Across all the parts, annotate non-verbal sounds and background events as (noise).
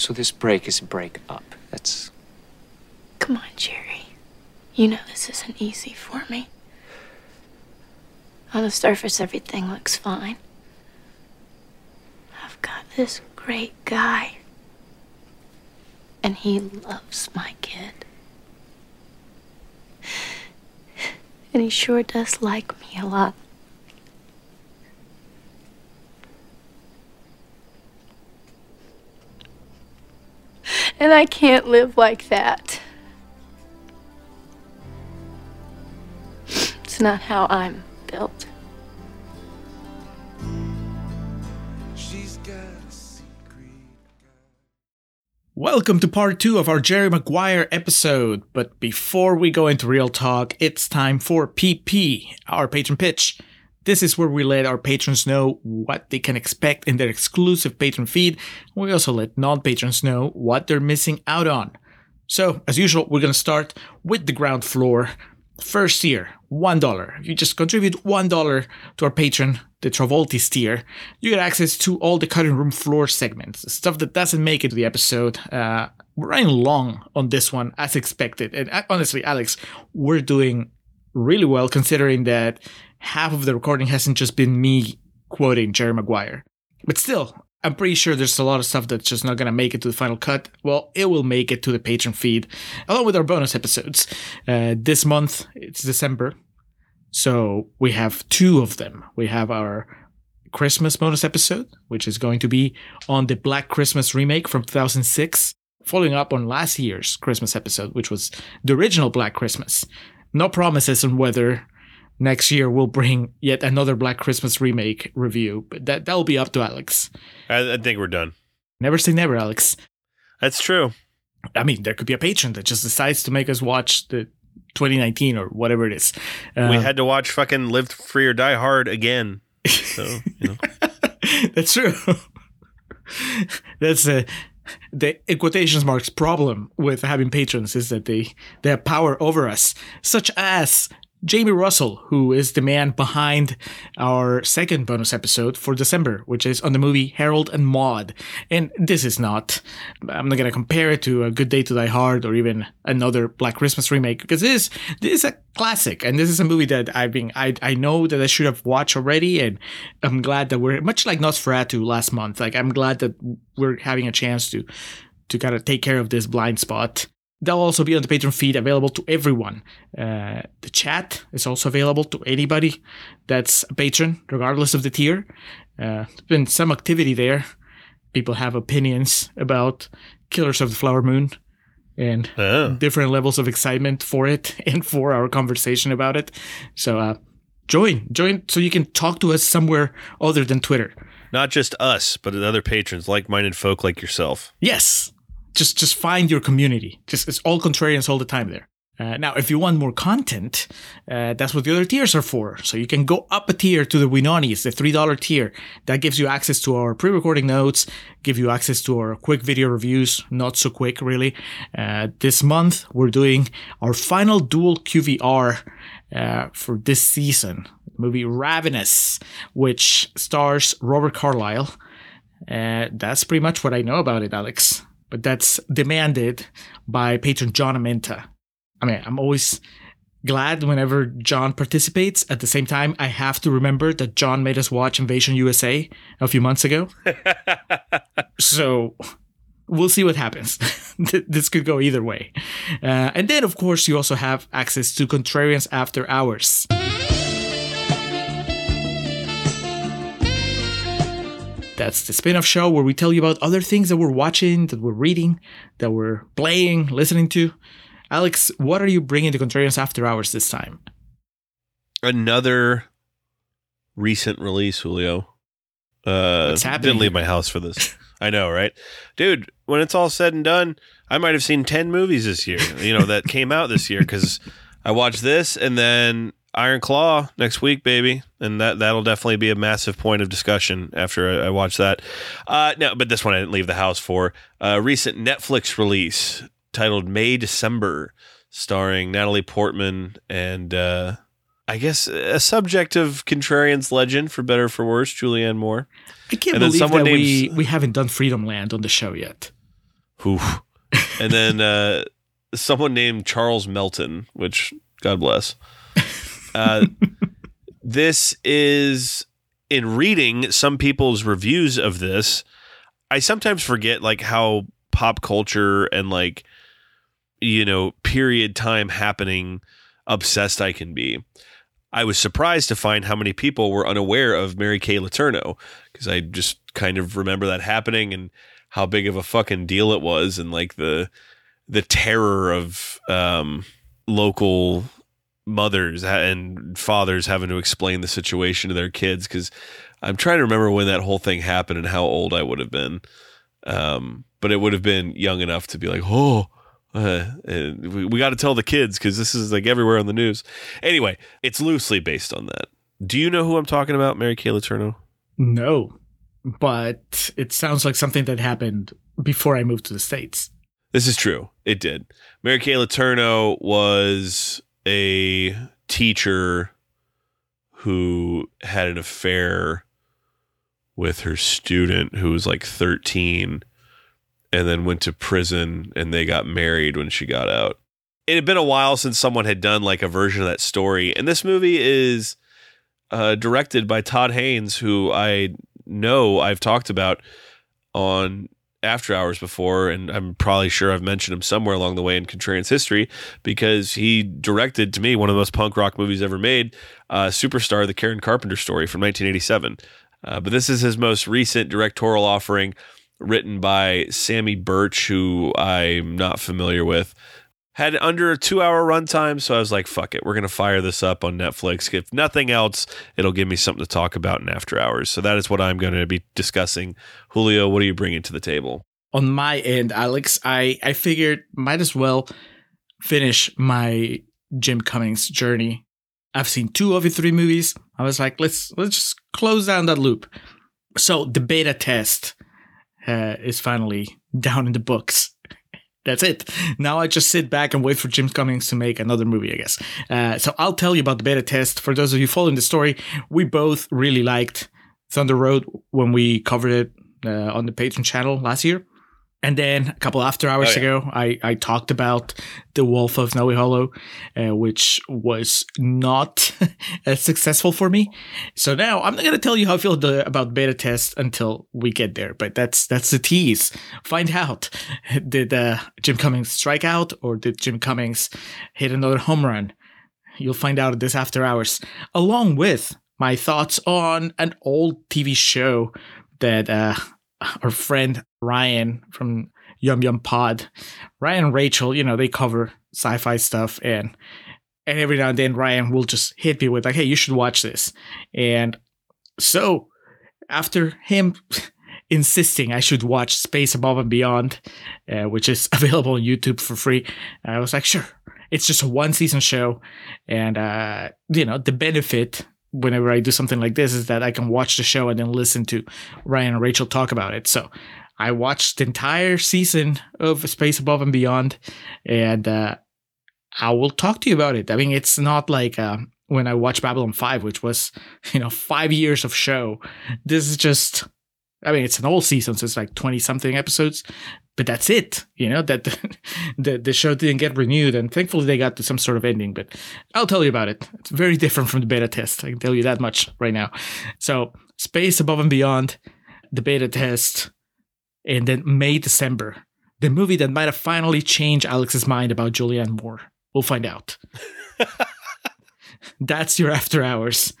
So this break is a break up. That's. Come on, Jerry. You know this isn't easy for me. On the surface, everything looks fine. I've got this great guy. And he loves my kid. And he sure does like me a lot. And I can't live like that. It's not how I'm built. Welcome to part two of our Jerry Maguire episode. But before we go into real talk, it's time for PP, our patron pitch. This is where we let our patrons know what they can expect in their exclusive patron feed. We also let non patrons know what they're missing out on. So, as usual, we're going to start with the ground floor. First tier, $1. If you just contribute $1 to our patron, the Travoltis tier, you get access to all the cutting room floor segments, stuff that doesn't make it to the episode. Uh, we're running long on this one, as expected. And uh, honestly, Alex, we're doing really well considering that half of the recording hasn't just been me quoting Jerry Maguire. But still, I'm pretty sure there's a lot of stuff that's just not going to make it to the final cut. Well, it will make it to the patron feed, along with our bonus episodes. Uh, this month, it's December. So we have two of them. We have our Christmas bonus episode, which is going to be on the Black Christmas remake from 2006, following up on last year's Christmas episode, which was the original Black Christmas. No promises on whether next year we'll bring yet another Black Christmas remake review, but that that'll be up to Alex. I, I think we're done. Never say never, Alex. That's true. I mean, there could be a patron that just decides to make us watch the 2019 or whatever it is. Uh, we had to watch fucking Live Free or Die Hard again. So, you (laughs) know. That's true. That's a the in quotations marks problem with having patrons is that they they have power over us, such as Jamie Russell, who is the man behind our second bonus episode for December, which is on the movie Harold and Maude. And this is not, I'm not going to compare it to A Good Day to Die Hard or even another Black Christmas remake because this, this is a classic and this is a movie that I've been, I, I know that I should have watched already. And I'm glad that we're much like Nosferatu last month. Like, I'm glad that we're having a chance to, to kind of take care of this blind spot. They'll also be on the Patreon feed, available to everyone. Uh, the chat is also available to anybody that's a patron, regardless of the tier. Uh, there's been some activity there. People have opinions about Killers of the Flower Moon and oh. different levels of excitement for it (laughs) and for our conversation about it. So uh, join, join so you can talk to us somewhere other than Twitter. Not just us, but other patrons, like-minded folk like yourself. Yes, just just find your community. Just it's all contrarians all the time there. Uh, now, if you want more content, uh, that's what the other tiers are for. So you can go up a tier to the Winonis, the $3 tier. That gives you access to our pre-recording notes, give you access to our quick video reviews, not so quick really. Uh, this month, we're doing our final dual QVR uh, for this season. movie Ravenous, which stars Robert Carlyle. Uh, that's pretty much what I know about it, Alex but that's demanded by patron John Amenta. I mean, I'm always glad whenever John participates. At the same time, I have to remember that John made us watch Invasion USA a few months ago. (laughs) so we'll see what happens. (laughs) this could go either way. Uh, and then, of course, you also have access to Contrarians After Hours. That's the spin off show where we tell you about other things that we're watching, that we're reading, that we're playing, listening to. Alex, what are you bringing to Contrarians After Hours this time? Another recent release, Julio. Uh, What's happening? Didn't leave my house for this. (laughs) I know, right? Dude, when it's all said and done, I might have seen 10 movies this year, you know, that came out this year because I watched this and then Iron Claw next week, baby, and that that'll definitely be a massive point of discussion after I, I watch that. Uh, no, but this one I didn't leave the house for. A recent Netflix release titled May December, starring Natalie Portman and uh, I guess a subject of Contrarian's legend, for better for worse, Julianne Moore. I can't and believe that we we haven't done Freedomland on the show yet. Oof. and then uh, someone named Charles Melton, which God bless. Uh, this is in reading some people's reviews of this. I sometimes forget like how pop culture and like you know period time happening obsessed I can be. I was surprised to find how many people were unaware of Mary Kay Letourneau because I just kind of remember that happening and how big of a fucking deal it was and like the the terror of um, local mothers and fathers having to explain the situation to their kids because I'm trying to remember when that whole thing happened and how old I would have been. Um, but it would have been young enough to be like, oh, uh, we, we got to tell the kids because this is like everywhere on the news. Anyway, it's loosely based on that. Do you know who I'm talking about, Mary Kay Letourneau? No, but it sounds like something that happened before I moved to the States. This is true. It did. Mary Kay Letourneau was a teacher who had an affair with her student who was like 13 and then went to prison and they got married when she got out. It had been a while since someone had done like a version of that story. And this movie is uh, directed by Todd Haynes, who I know I've talked about on after Hours before, and I'm probably sure I've mentioned him somewhere along the way in Contrarian's history because he directed to me one of the most punk rock movies ever made, uh, Superstar, the Karen Carpenter story from 1987. Uh, but this is his most recent directorial offering, written by Samy Burch, who I'm not familiar with had under a two hour runtime. So I was like, fuck it. We're going to fire this up on Netflix. If nothing else, it'll give me something to talk about in after hours. So that is what I'm going to be discussing. Julio, what are you bringing to the table? On my end, Alex, I, I figured might as well finish my Jim Cummings journey. I've seen two of the three movies. I was like, let's let's just close down that loop. So the beta test uh, is finally (laughs) down in the books that's it. Now I just sit back and wait for Jim Cummings to make another movie, I guess. Uh, so I'll tell you about the beta test. For those of you following the story, we both really liked Thunder Road when we covered it uh, on the Patreon channel last year. And then a couple after hours oh, yeah. ago, I, I talked about The Wolf of Snowy Hollow, uh, which was not (laughs) as successful for me. So now I'm not going to tell you how I feel the, about beta test until we get there, but that's that's the tease. Find out (laughs) did uh, Jim Cummings strike out or did Jim Cummings hit another home run? You'll find out this after hours, along with my thoughts on an old TV show that uh, our friend Ryan from Yum Yum Pod, Ryan and Rachel, you know, they cover sci-fi stuff and and every now and then Ryan will just hit me with like, "Hey, you should watch this." And so after him (laughs) insisting I should watch Space Above and Beyond, uh, which is (laughs) available on YouTube for free, I was like, "Sure." It's just a one season show, and uh, you know the benefit whenever I do something like this is that I can watch the show and then listen to Ryan and Rachel talk about it. So I watched the entire season of Space Above and Beyond, and uh, I will talk to you about it. I mean, it's not like uh, when I watched Babylon 5, which was, you know, five years of show. This is just, I mean, it's an old season, so it's like 20 something episodes, but that's it. You know that (laughs) the, the, the show didn't get renewed, and thankfully they got to some sort of ending. But I'll tell you about it. It's very different from the beta test. I can tell you that much right now. So space above and beyond, the beta test, and then May December, the movie that might have finally changed Alex's mind about Julianne Moore. We'll find out. (laughs) That's your after hours.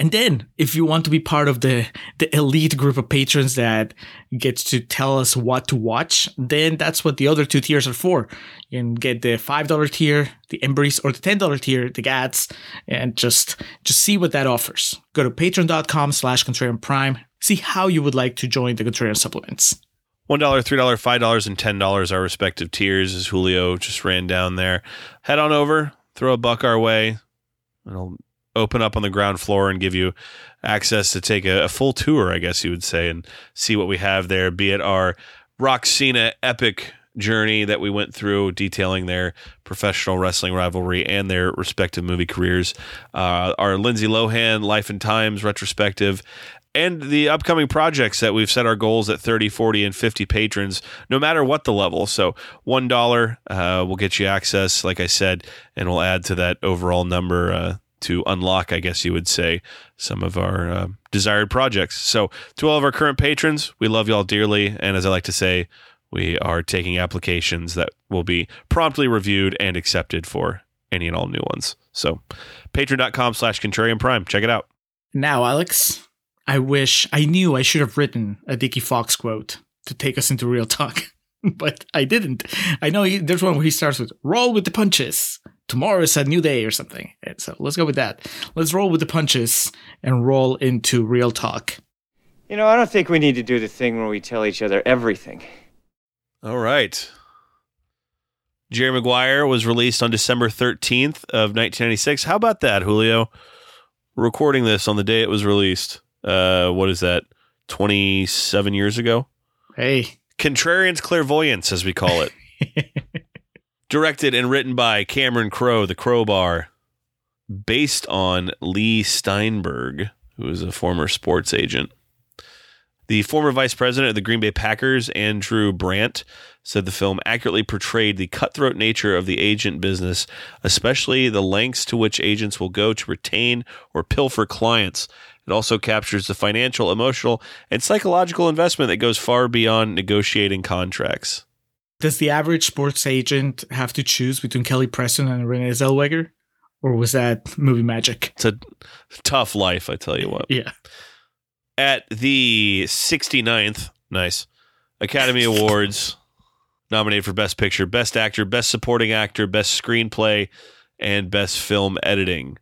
And then, if you want to be part of the the elite group of patrons that gets to tell us what to watch, then that's what the other two tiers are for. You can get the five dollar tier, the Embrace, or the ten dollar tier, the GADS, and just just see what that offers. Go to patreon.com slash contrarian prime, see how you would like to join the contrarian supplements. $1, $3, $5, and $10 are respective tiers, as Julio just ran down there. Head on over, throw a buck our way. It'll open up on the ground floor and give you access to take a, a, full tour, I guess you would say, and see what we have there, be it our Rock Cena epic journey that we went through, detailing their professional wrestling rivalry and their respective movie careers, uh, our Lindsay Lohan Life and Times retrospective, and the upcoming projects that we've set our goals at 30, 40, and 50 patrons, no matter what the level. So $1 uh, will get you access, like I said, and we'll add to that overall number uh, to unlock, I guess you would say, some of our uh, desired projects. So to all of our current patrons, we love y'all dearly. And as I like to say, we are taking applications that will be promptly reviewed and accepted for any and all new ones. So patreon.com slash contrarian prime. Check it out. Now, Alex, I wish I knew I should have written a Dickie Fox quote to take us into real talk, (laughs) but I didn't. I know he, there's one where he starts with "roll with the punches." Tomorrow is a new day or something. So let's go with that. Let's roll with the punches and roll into real talk. You know, I don't think we need to do the thing where we tell each other everything. All right. Jerry Maguire was released on December 13th of 1996. How about that, Julio? recording this on the day it was released uh, what is that, 27 years ago? Hey. Contrarian's Clairvoyance, as we call it. (laughs) Directed and written by Cameron Crowe, The Crowbar, based on Leigh Steinberg, who is a former sports agent. The former vice president of the Green Bay Packers, Andrew Brandt, said the film accurately portrayed the cutthroat nature of the agent business, especially the lengths to which agents will go to retain or pilfer clients. It also captures the financial, emotional, and psychological investment that goes far beyond negotiating contracts. Does the average sports agent have to choose between Kelly Preston and Renee Zellweger? Or was that movie magic? It's a tough life, I tell you what. Yeah. At the 69th, nice, Academy Awards, nominated for Best Picture, Best Actor, Best Supporting Actor, Best Screenplay, and Best Film Editing.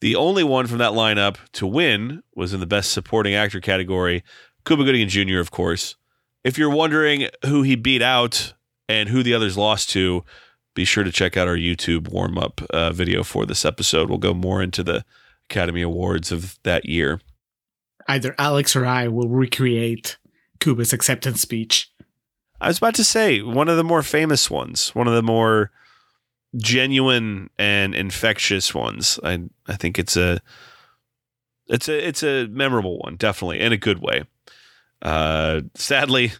The only one from that lineup to win was in the Best Supporting Actor category. Cuba Gooding Jr., of course. If you're wondering who he beat out and who the others lost to, be sure to check out our YouTube warm up uh, video for this episode. We'll go more into the Academy Awards of that year. Either Alex or I will recreate Cuba's acceptance speech. I was about to say one of the more famous ones, one of the more genuine and infectious ones. I I think it's a it's a it's a memorable one, definitely in a good way. Uh, sadly,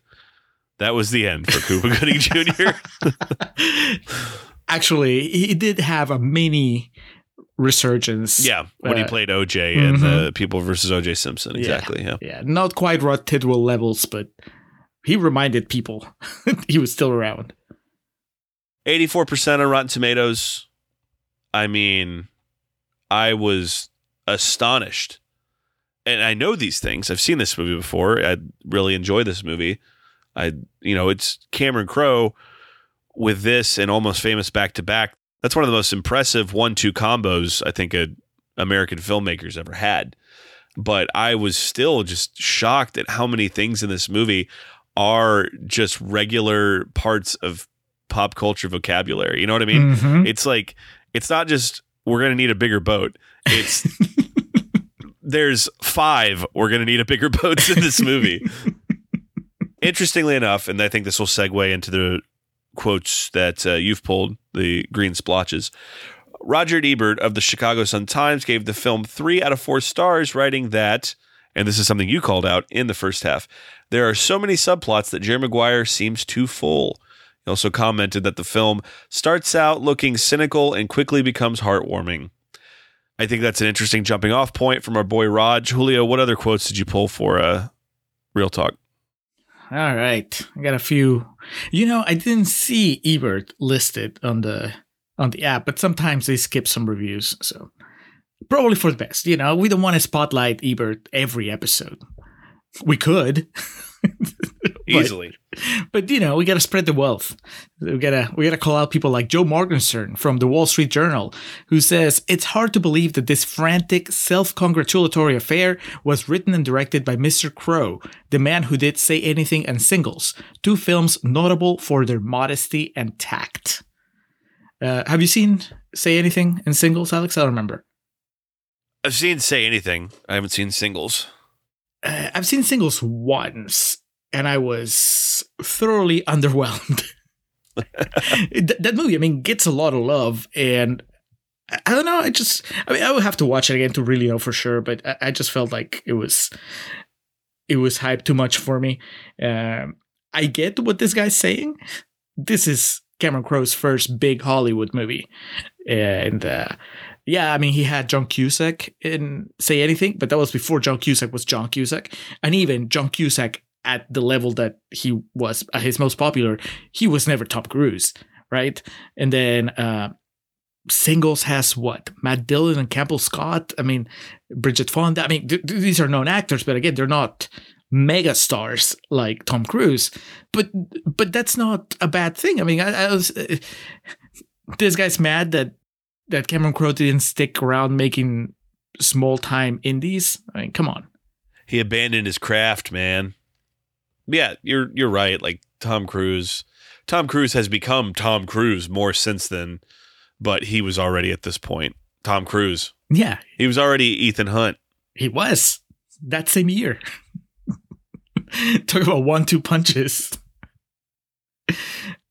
that was the end for Cuba Gooding (laughs) Jr. Actually, he did have a mini resurgence. Yeah, when uh, he played OJ mm-hmm. and the People versus OJ Simpson. Exactly. Yeah, yeah. yeah. not quite Rod Tidwell levels, but he reminded people (laughs) he was still around. 84% on Rotten Tomatoes. I mean, I was astonished. And I know these things. I've seen this movie before. I really enjoy this movie. I, you know, it's Cameron Crowe with this and Almost Famous back to back. That's one of the most impressive one-two combos I think a American filmmakers ever had. But I was still just shocked at how many things in this movie are just regular parts of pop culture vocabulary. You know what I mean? Mm-hmm. It's like it's not just we're going to need a bigger boat. It's (laughs) there's five we're going to need a bigger (laughs) boats in this movie. (laughs) Interestingly enough, and I think this will segue into the quotes that uh, you've pulled, the green splotches. Roger Ebert of the Chicago Sun Times gave the film three out of four stars, writing that, and this is something you called out in the first half, there are so many subplots that Jerry Maguire seems too full. He also commented that the film starts out looking cynical and quickly becomes heartwarming. I think that's an interesting jumping off point from our boy Raj. Julio, what other quotes did you pull for uh, Real Talk? All right, I got a few. You know, I didn't see Ebert listed on the on the app, but sometimes they skip some reviews, so probably for the best. You know, we don't want to spotlight Ebert every episode. We could. (laughs) easily. But you know, we got to spread the wealth. We gotta we gotta call out people like Joe Morgenstern from the Wall Street Journal, who says it's hard to believe that this frantic, self-congratulatory affair was written and directed by Mr. Crowe, the man who did Say Anything and Singles, two films notable for their modesty and tact. Uh, have you seen Say Anything and Singles, Alex? I don't remember. I've seen Say Anything. I haven't seen Singles. Uh, I've seen Singles once and I was thoroughly (laughs) underwhelmed. (laughs) that movie, I mean, gets a lot of love, and I don't know. I just, I mean, I would have to watch it again to really know for sure, but I, I just felt like it was, it was hyped too much for me. Um, I get what this guy's saying. This is Cameron Crowe's first big Hollywood movie, and uh, yeah, I mean, he had John Cusack in Say Anything, but that was before John Cusack was John Cusack, and even John Cusack at the level that he was at his most popular, he was never Tom Cruise, right? And then uh, singles has what Matt Dillon and Campbell Scott. I mean, Bridget Fonda. I mean, th- these are known actors, but again, they're not mega stars like Tom Cruise. But but that's not a bad thing. I mean, I, I was uh, this guy's mad that that Cameron Crowe didn't stick around making small time indies. I mean, come on. He abandoned his craft, man. Yeah, you're you're right. Like Tom Cruise, Tom Cruise has become Tom Cruise more since then but he was already at this point Tom Cruise. Yeah. He was already Ethan Hunt. He was that same year. (laughs) Talk about one two punches.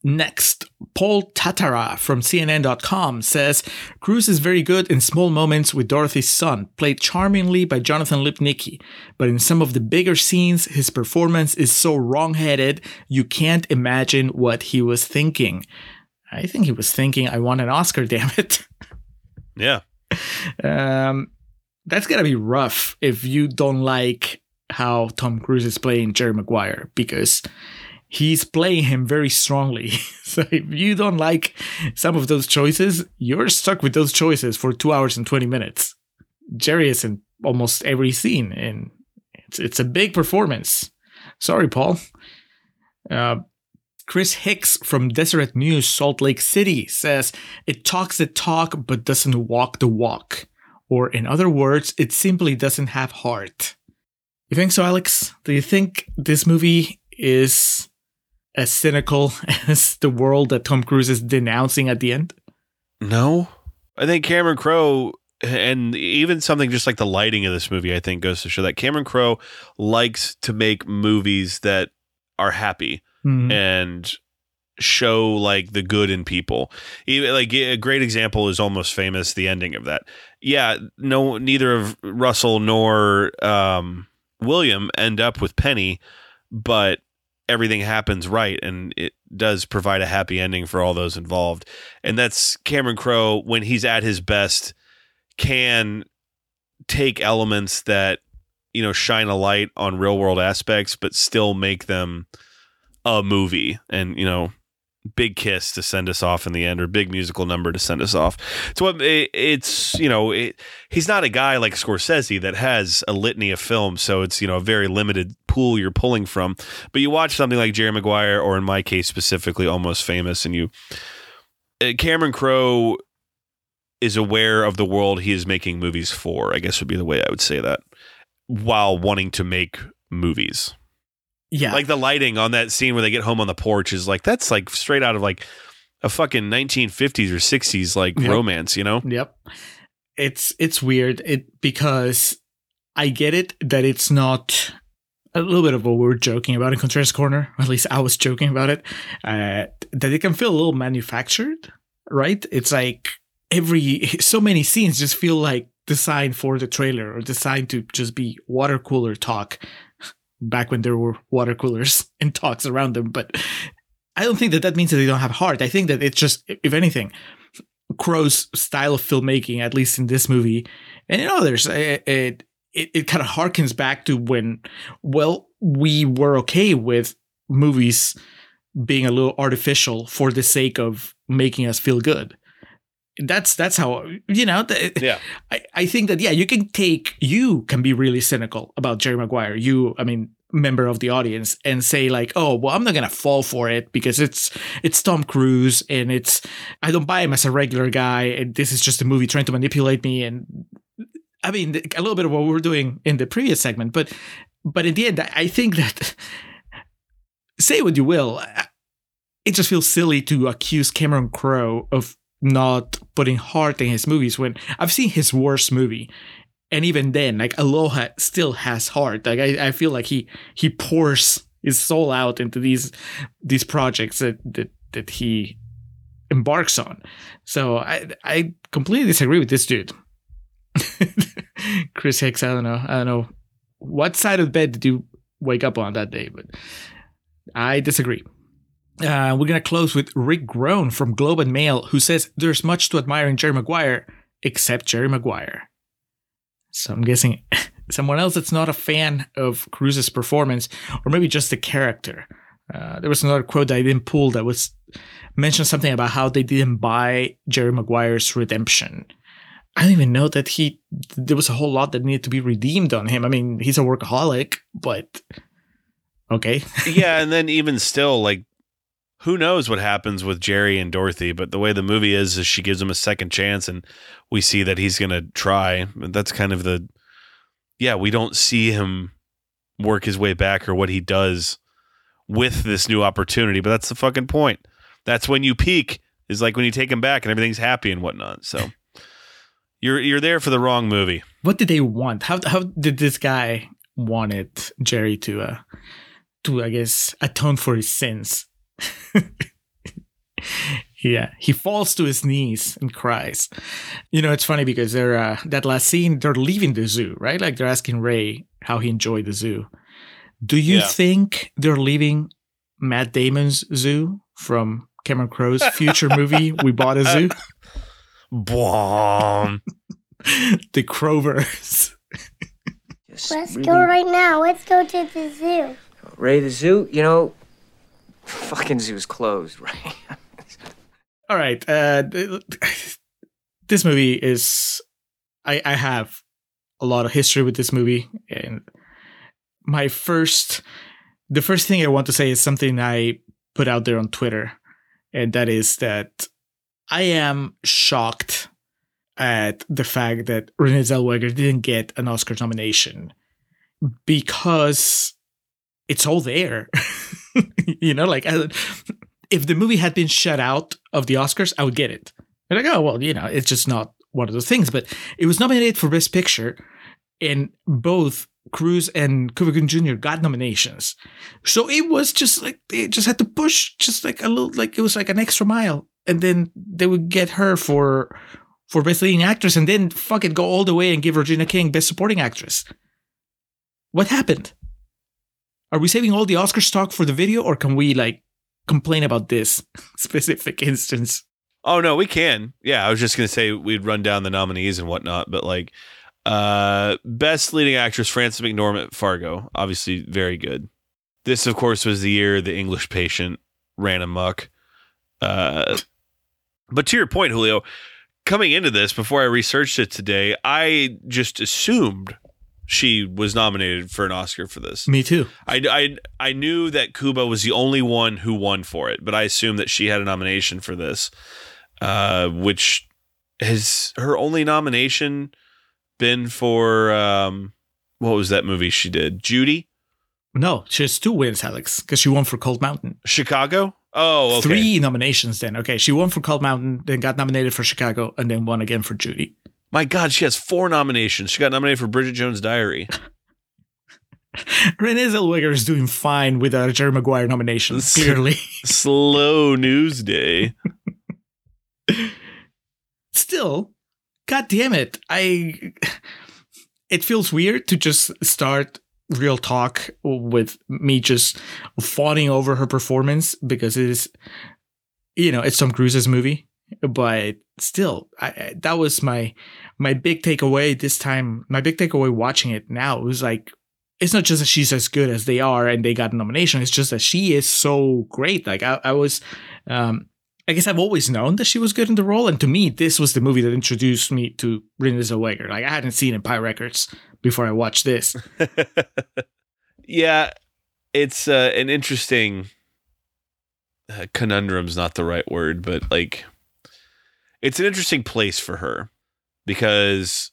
Next, Paul Tatara from CNN.com says Cruise is very good in small moments with Dorothy's son, played charmingly by Jonathan Lipnicki. But in some of the bigger scenes, his performance is so wrong-headed you can't imagine what he was thinking. I think he was thinking, I want an Oscar, (laughs) damn it. Yeah. Um, that's gonna be rough if you don't like how Tom Cruise is playing Jerry Maguire because he's playing him very strongly. (laughs) so if you don't like some of those choices, you're stuck with those choices for two hours and 20 minutes. Jerry is in almost every scene, and it's it's a big performance. Sorry, Paul. Uh, Chris Hicks from Deseret News, Salt Lake City says it talks the talk but doesn't walk the walk. Or, in other words, it simply doesn't have heart. You think so, Alex? Do you think this movie is as cynical (laughs) as the world that Tom Cruise is denouncing at the end? No. I think Cameron Crowe and even something just like the lighting of this movie, I think goes to show that Cameron Crowe likes to make movies that are happy mm-hmm. and show like the good in people. Even like a great example is almost famous the ending of that. Yeah, no neither of Russell nor um, William end up with Penny, but everything happens right and it does provide a happy ending for all those involved. And that's Cameron Crowe when he's at his best can take elements that you know shine a light on real world aspects but still make them a movie and you know big kiss to send us off in the end or big musical number to send us off. So it's you know it, he's not a guy like scorsese that has a litany of films so it's you know a very limited pool you're pulling from. But you watch something like jerry maguire or in my case specifically almost famous and you uh, cameron crowe is aware of the world he is making movies for i guess would be the way i would say that while wanting to make movies yeah. Like the lighting on that scene where they get home on the porch is like that's like straight out of like a fucking 1950s or 60s like yep. romance, you know? Yep. It's it's weird it because I get it that it's not a little bit of what we were joking about in Contreras Corner, at least I was joking about it, uh, that it can feel a little manufactured, right? It's like every so many scenes just feel like designed for the trailer or designed to just be water cooler talk back when there were water coolers (laughs) and talks around them. But I don't think that that means that they don't have heart. I think that it's just, if anything, Crowe's style of filmmaking, at least in this movie and in others, eh, eh, it it, it, it kind of harkens back to when, well, we were okay with movies being a little artificial for the sake of making us feel good that's that's how you know yeah. (laughs) I, I think that yeah you can take you can be really cynical about jerry maguire you i mean member of the audience and say like oh well i'm not gonna fall for it because it's it's tom cruise and it's i don't buy him as a regular guy and this is just a movie trying to manipulate me. And i mean a little bit of what we were doing in the previous segment but but in the end i think that (laughs) say what you will it just feels silly to accuse cameron crowe of not putting heart in his movies when I've seen his worst movie. And even then, like Aloha still has heart. Like I, I feel like he he pours his soul out into these these projects that that, that he embarks on. So I I completely disagree with this dude. (laughs) Chris Hicks, I don't know. I don't know what side of bed did you wake up on that day, but I disagree. Uh, we're gonna close with Rick Groen from Globe and Mail, who says there's much to admire in Jerry Maguire, except Jerry Maguire. So I'm guessing (laughs) someone else that's not a fan of Cruise's performance, or maybe just the character. Uh, there was another quote that I didn't pull that was mentioned something about how they didn't buy Jerry Maguire's redemption. I don't even know that he there was a whole lot that needed to be redeemed on him. I mean, he's a workaholic, but okay. (laughs) yeah, and then even still, like, who knows what happens with Jerry and Dorothy? But the way the movie is, is she gives him a second chance, and we see that he's going to try. That's kind of the yeah. We don't see him work his way back or what he does with this new opportunity, but that's the fucking point. That's when you peak. Is like when you take him back and everything's happy and whatnot. So. (laughs) You're you're there for the wrong movie. What did they want? How how did this guy wanted Jerry to uh to I guess atone for his sins? (laughs) yeah, he falls to his knees and cries. You know, it's funny because they're uh, that last scene they're leaving the zoo, right? Like they're asking Ray how he enjoyed the zoo. Do you yeah. think they're leaving Matt Damon's zoo from Cameron Crowe's future movie We Bought a Zoo? (laughs) Boom. (laughs) the Crovers. Let's really... go right now. Let's go to the zoo. Ray, the zoo, you know, fucking zoo's closed, (laughs) right? All right. Uh, this movie is. I, I have a lot of history with this movie. And my first. The first thing I want to say is something I put out there on Twitter. And that is that I am shocked at the fact that Renee Zellweger didn't get an Oscar nomination because it's all there. (laughs) you know, like if the movie had been shut out of the Oscars, I would get it. And like, oh well, you know, it's just not one of those things. But it was nominated for Best Picture, and both Cruise and Cuba Gooding Jr. got nominations. So it was just like they just had to push just like a little like it was like an extra mile and then they would get her for for best leading actress, and then fuck it, go all the way and give Regina King best supporting actress. What happened? Are we saving all the Oscar stock for the video, or can we like complain about this (laughs) specific instance? Oh no, we can. Yeah, I was just gonna say we'd run down the nominees and whatnot, but like, uh, best leading actress Frances McDormand, Fargo, obviously very good. This, of course, was the year The English Patient ran amok. Uh, but to your point, Julio, coming into this, before I researched it today, I just assumed she was nominated for an Oscar for this. Me too. I, I, I knew that Cuba was the only one who won for it, but I assumed that she had a nomination for this, uh, which has her only nomination been for um, what was that movie she did? Judy. No, she has two wins, Alex, because she won for Cold Mountain. Chicago. Oh, okay. Three nominations then. Okay, she won for Cold Mountain, then got nominated for Chicago, and then won again for Judy. My God, she has four nominations. She got nominated for Bridget Jones' Diary. (laughs) Renee Zellweger is doing fine without a Jerry Maguire nomination, clearly. (laughs) Slow news day. (laughs) Still, God damn it. I it feels weird to just start real talk with me just fawning over her performance because it is, you know, it's Tom Cruise's movie, but still, I, that was my my big takeaway this time. My big takeaway watching it now was like, it's not just that she's as good as they are and they got a nomination. It's just that she is so great. Like I, I was, um, I guess I've always known that she was good in the role, and to me, this was the movie that introduced me to Renee Zellweger. Like I hadn't seen Empire Records before I watched this. (laughs) yeah, it's uh, an interesting uh, conundrum's not the right word, but like it's an interesting place for her because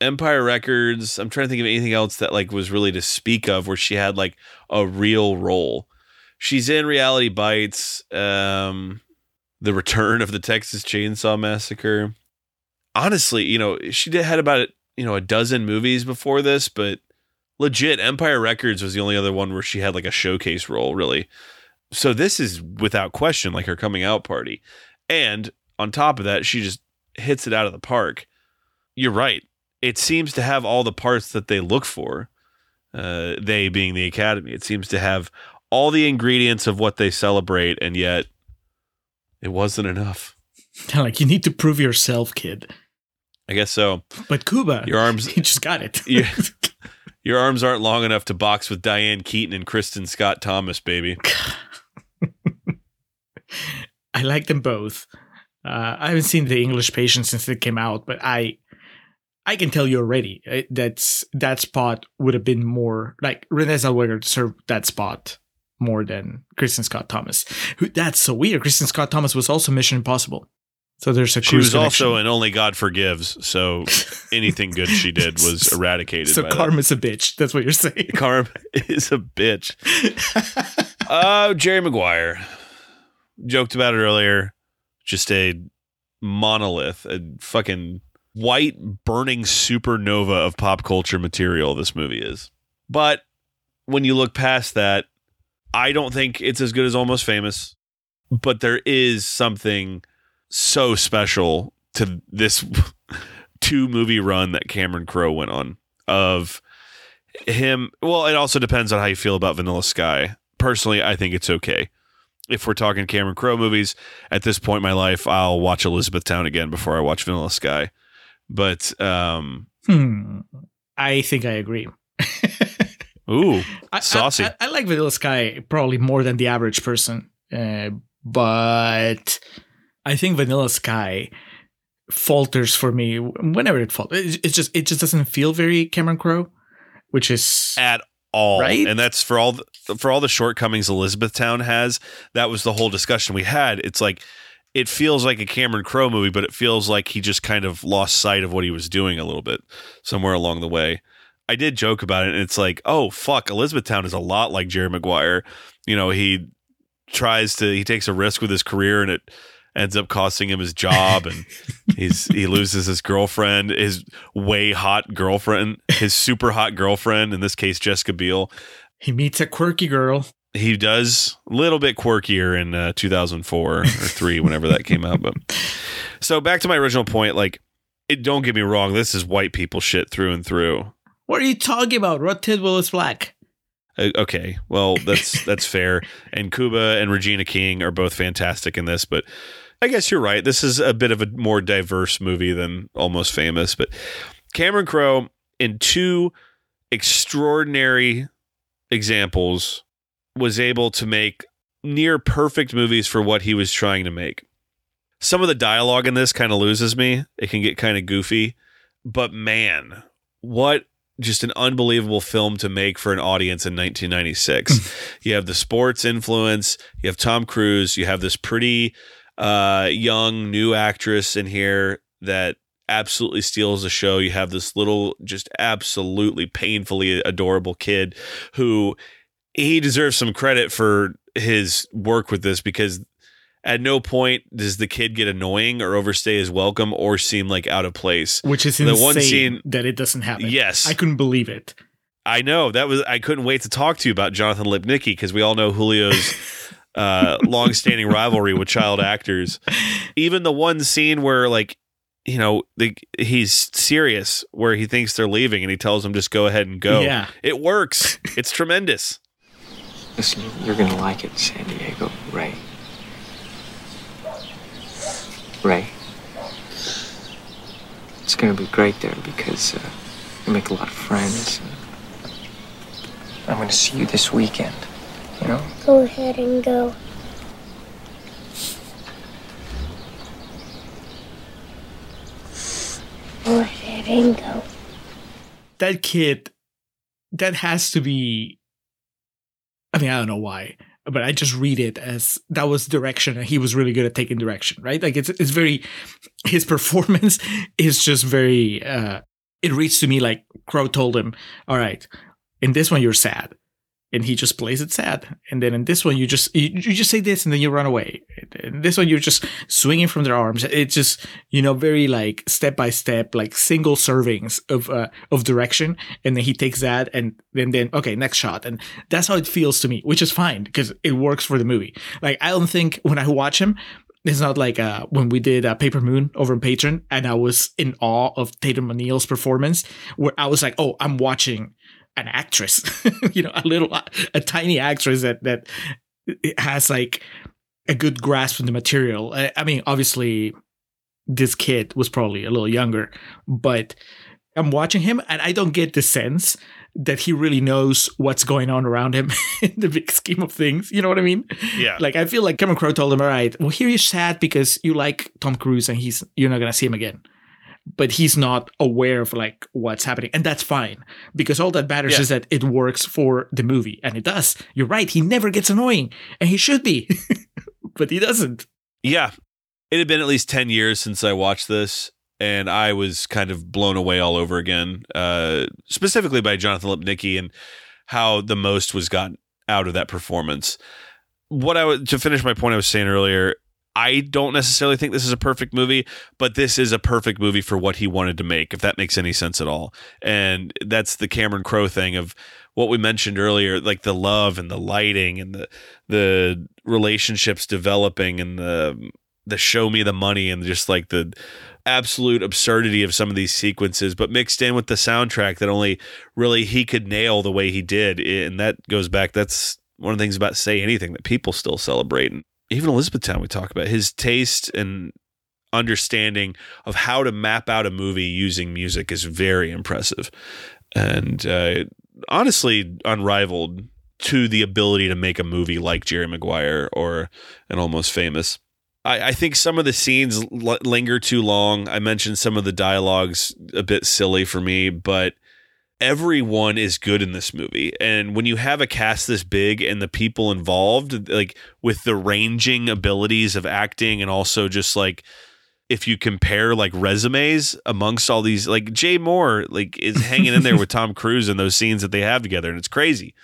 Empire Records, I'm trying to think of anything else that like was really to speak of where she had like a real role. She's in Reality Bites, um, The Return of the Texas Chainsaw Massacre. Honestly, you know, she did, had about you know a dozen movies before this, but legit Empire Records was the only other one where she had like a showcase role, really. So this is without question like her coming out party. And on top of that, she just hits it out of the park. You're right. It seems to have all the parts that they look for. Uh, they being the Academy, it seems to have all the ingredients of what they celebrate, and yet it wasn't enough. (laughs) like you need to prove yourself, kid. I guess so. But Cuba, your arms, (laughs) he just got it. (laughs) your, your arms aren't long enough to box with Diane Keaton and Kristin Scott Thomas, baby. I like them both. Uh, I haven't seen the English Patient since it came out, but I I can tell you already uh, that's that spot would have been more like Renee Zellweger served that spot more than Kristin Scott Thomas. Who that's so weird. Kristin Scott Thomas was also Mission Impossible. So there's a she was connection. also an Only God Forgives. So (laughs) anything good she did was eradicated. So karma's that. a bitch. That's what you're saying. (laughs) Karma is a bitch. Oh, (laughs) uh, Jerry Maguire joked about it earlier. Just a monolith, a fucking white burning supernova of pop culture material. This movie is, but when you look past that, I don't think it's as good as Almost Famous. But there is something so special to this (laughs) two movie run that Cameron Crowe went on of him. Well, it also depends on how you feel about Vanilla Sky. Personally, I think it's okay. If we're talking Cameron Crowe movies, at this point in my life, I'll watch Elizabethtown again before I watch Vanilla Sky. But um, hmm. I think I agree. (laughs) Ooh, saucy. I, I, I, like Vanilla Sky probably more than the average person, uh, but I think Vanilla Sky falters for me whenever it falters. It, just it just doesn't feel very Cameron Crowe, which is at all right. And that's for all the, for all the shortcomings Elizabethtown has. That was the whole discussion we had. It's like it feels like a Cameron Crowe movie, but it feels like he just kind of lost sight of what he was doing a little bit somewhere along the way. I did joke about it, and it's like, oh fuck, Elizabethtown is a lot like Jerry Maguire. You know, he tries to he takes a risk with his career, and it ends up costing him his job and (laughs) he's he loses his girlfriend, his way hot girlfriend, his super hot girlfriend, in this case Jessica Biel. He meets a quirky girl. He does a little bit quirkier in uh, 2004 or 3 whenever that came out but (laughs) So back to my original point like it, don't get me wrong, this is white people shit through and through. What are you talking about? Rod Tidwell is black. Uh, okay, well that's that's fair. And Cuba and Regina King are both fantastic in this, but I guess you're right. This is a bit of a more diverse movie than Almost Famous, but Cameron Crowe in two extraordinary examples was able to make near perfect movies for what he was trying to make. Some of the dialogue in this kind of loses me. It can get kind of goofy, but man, what just an unbelievable film to make for an audience in 1996. Hmm. you have the sports influence, you have Tom Cruise, you have this pretty uh, young new actress in here that absolutely steals the show. You have this little, just absolutely painfully adorable kid who he deserves some credit for his work with this because at no point does the kid get annoying or overstay his welcome or seem like out of place. Which is the insane one scene that it doesn't happen. Yes, I couldn't believe it. I know that was. I couldn't wait to talk to you about Jonathan Lipnicki because we all know Julio's (laughs) uh, long-standing rivalry with child actors. Even the one scene where like you know the, he's serious where he thinks they're leaving and he tells them just go ahead and go. Yeah, it works. It's tremendous. Listen, you're gonna like it, San Diego, Ray. Ray. It's gonna be great there because uh, you make a lot of friends. I'm gonna see you this weekend you know? Go ahead and go. Go ahead and go. That kid, that has to be. I mean, I don't know why, but I just read it as that was direction, and he was really good at taking direction, right? Like it's it's very his (laughs) performance is just very. uh It reads to me like Crowe told him, "All right, in this one you're sad and he just plays it sad. And then in this one, you just you, you just say this, and then you run away. In this one, you're just swinging from their arms. It's just you know very like step by step, like single servings of uh, of direction, and then he takes that, and then then okay, next shot, and that's how it feels to me, which is fine because it works for the movie. Like I don't think when I watch him, It's not like uh, when we did uh, Paper Moon over on Patreon, and I was in awe of Tatum O'Neal's performance, where I was like, "Oh, I'm watching an actress, (laughs) you know, a little, a tiny actress that that has like a good grasp of the material." I, I mean, obviously, this kid was probably a little younger, but I'm watching him, and I don't get the sense that he really knows what's going on around him (laughs) in the big scheme of things. You know what I mean? Yeah. Like I feel like Cameron Crowe told him, "All right, well here you're sad because you like Tom Cruise and he's you're not gonna see him again." But he's not aware of like what's happening, and that's fine because all that matters yeah. is that it works for the movie, and it does. You're right; he never gets annoying, and he should be, (laughs) but he doesn't. Yeah, it had been at least ten years since I watched this, and I was kind of blown away all over again, uh, specifically by Jonathan Lipnicki and how the most was gotten out of that performance. What I would to finish my point I was saying earlier, I don't necessarily think this is a perfect movie, but this is a perfect movie for what he wanted to make, if that makes any sense at all. And that's the Cameron Crowe thing of what we mentioned earlier, like the love and the lighting and the the relationships developing and the the show me the money and just like the absolute absurdity of some of these sequences, but mixed in with the soundtrack that only really he could nail the way he did. And that goes back, that's one of the things about Say Anything that people still celebrate. And even Elizabethtown, we talk about his taste and understanding of how to map out a movie using music is very impressive. And uh, honestly, unrivaled to the ability to make a movie like Jerry Maguire or an almost famous. I, I think some of the scenes l- linger too long. I mentioned some of the dialogues a bit silly for me, but everyone is good in this movie. And when you have a cast this big and the people involved, like with the ranging abilities of acting and also just like if you compare like resumes amongst all these like Jay Mohr, like is (laughs) hanging in there with Tom Cruise in those scenes that they have together and it's crazy.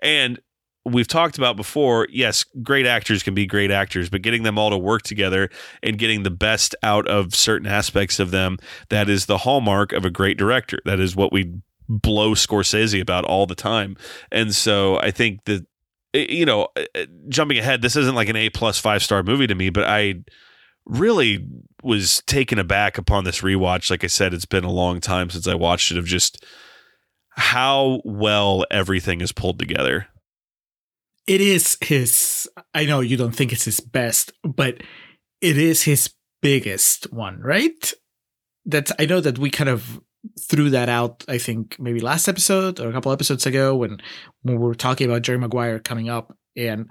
And we've talked about before, yes, great actors can be great actors, but getting them all to work together and getting the best out of certain aspects of them, that is the hallmark of a great director. That is what we blow Scorsese about all the time. And so I think that eh, you know, eh, eh, jumping ahead, this isn't like an A plus five star movie to me, but I really was taken aback upon this rewatch. Like I said, it's been a long time since I watched it of just how well everything is pulled together it is his i know you don't think it's his best but it is his biggest one right that's i know that we kind of threw that out i think maybe last episode or a couple episodes ago when when we were talking about jerry maguire coming up and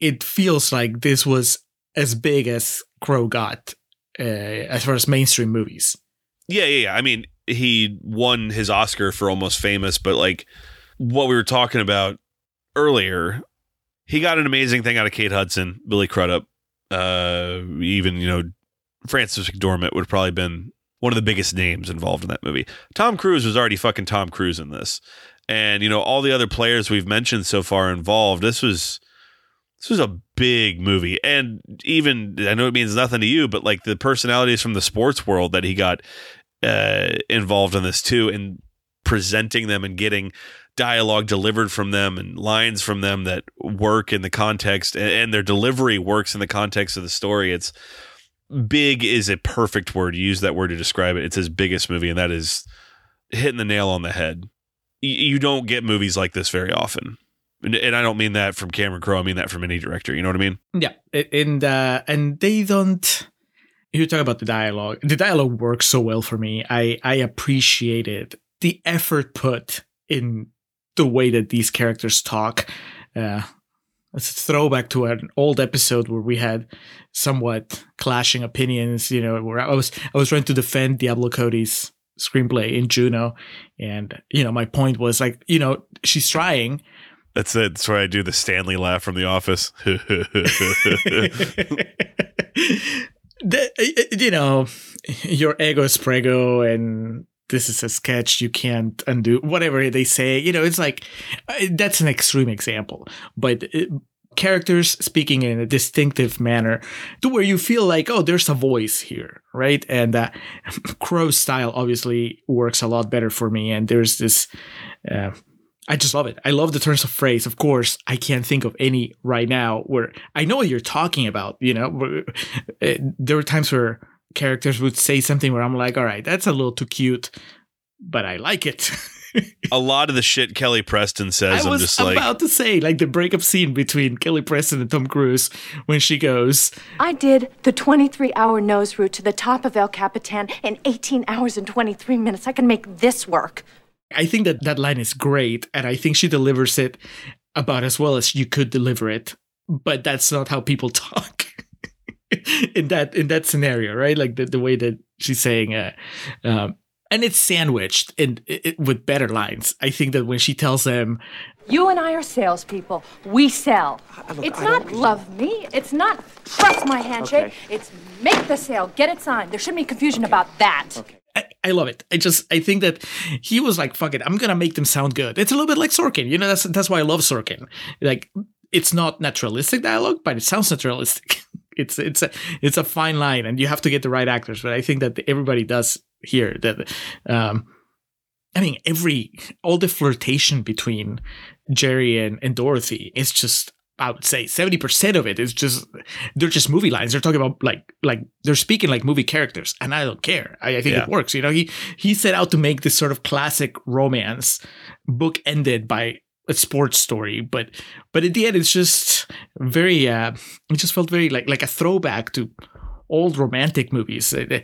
it feels like this was as big as Crowe got uh, as far as mainstream movies. Yeah yeah yeah. I mean he won his oscar for almost famous but like what we were talking about earlier he got an amazing thing out of Kate Hudson, Billy Crudup, uh, even you know Frances McDormand would have probably been one of the biggest names involved in that movie. Tom Cruise was already fucking Tom Cruise in this, and you know all the other players we've mentioned so far involved. This was this was a big movie, and even I know it means nothing to you, but like the personalities from the sports world that he got uh, involved in this too, and presenting them and getting dialogue delivered from them and lines from them that work in the context and, their delivery works in the context of the story. It's big is a perfect word. Use that word to describe it. It's his biggest movie, and that is hitting the nail on the head. You don't get movies like this very often. And I don't mean that from Cameron Crowe. I mean that from any director. You know what I mean? Yeah, and uh, and they don't. You talk about the dialogue. The dialogue works so well for me. I I appreciated the effort put in the way that these characters talk. Uh, it's a throwback to an old episode where we had somewhat clashing opinions. You know, where I was I was trying to defend Diablo Cody's screenplay in Juno, and you know, my point was like, you know, she's trying. That's it. That's why I do the Stanley laugh from The Office. (laughs) the, you know, your ego is prego, and this is a sketch you can't undo whatever they say you know it's like uh, that's an extreme example but it, uh, characters speaking in a distinctive manner to where you feel like oh there's a voice here right and uh, (laughs) Crowe's style obviously works a lot better for me and there's this uh, I just love it. I love the turns of phrase. Of course, I can't think of any right now where I know what you're talking about. You know, eh, there were times where characters would say something where I'm like, all right, that's a little too cute, but I like it. a lot of the shit Kelly Preston says, I was I'm just like about to say, like the breakup scene between Kelly Preston and Tom Cruise when she goes, "I did the 23-hour nose route to the top of El Capitan in 18 hours and 23 minutes. I can make this work." I think that that line is great, and I think she delivers it about as well as you could deliver it. But that's not how people (laughs) talk (laughs) in that in that scenario, right? Like the, the way that she's saying, uh, um, and it's sandwiched in it, with better lines. I think that when she tells them, "You and I are salespeople. We sell. Look, it's not love me. It's not trust my handshake. Okay. It's make the sale, get it signed. There shouldn't be confusion about that." Okay. I, I, love it. I just I think that he was like, "Fuck it, I'm gonna make them sound good." It's a little bit like Sorkin, you know. That's that's why I love Sorkin. Like, it's not naturalistic dialogue, but it sounds naturalistic. (laughs) it's it's a it's a fine line, and you have to get the right actors. But I think that everybody does here. That um, I mean, every all the flirtation between Jerry and, and Dorothy is just I would say 70% of it is just they're just movie lines. They're talking about like like they're speaking like movie characters and I don't care. I, I think yeah. it works. You know, he he set out to make this sort of classic romance book ended by a sports story, but but at the end it's just very uh it just felt very like like a throwback to old romantic movies. Uh,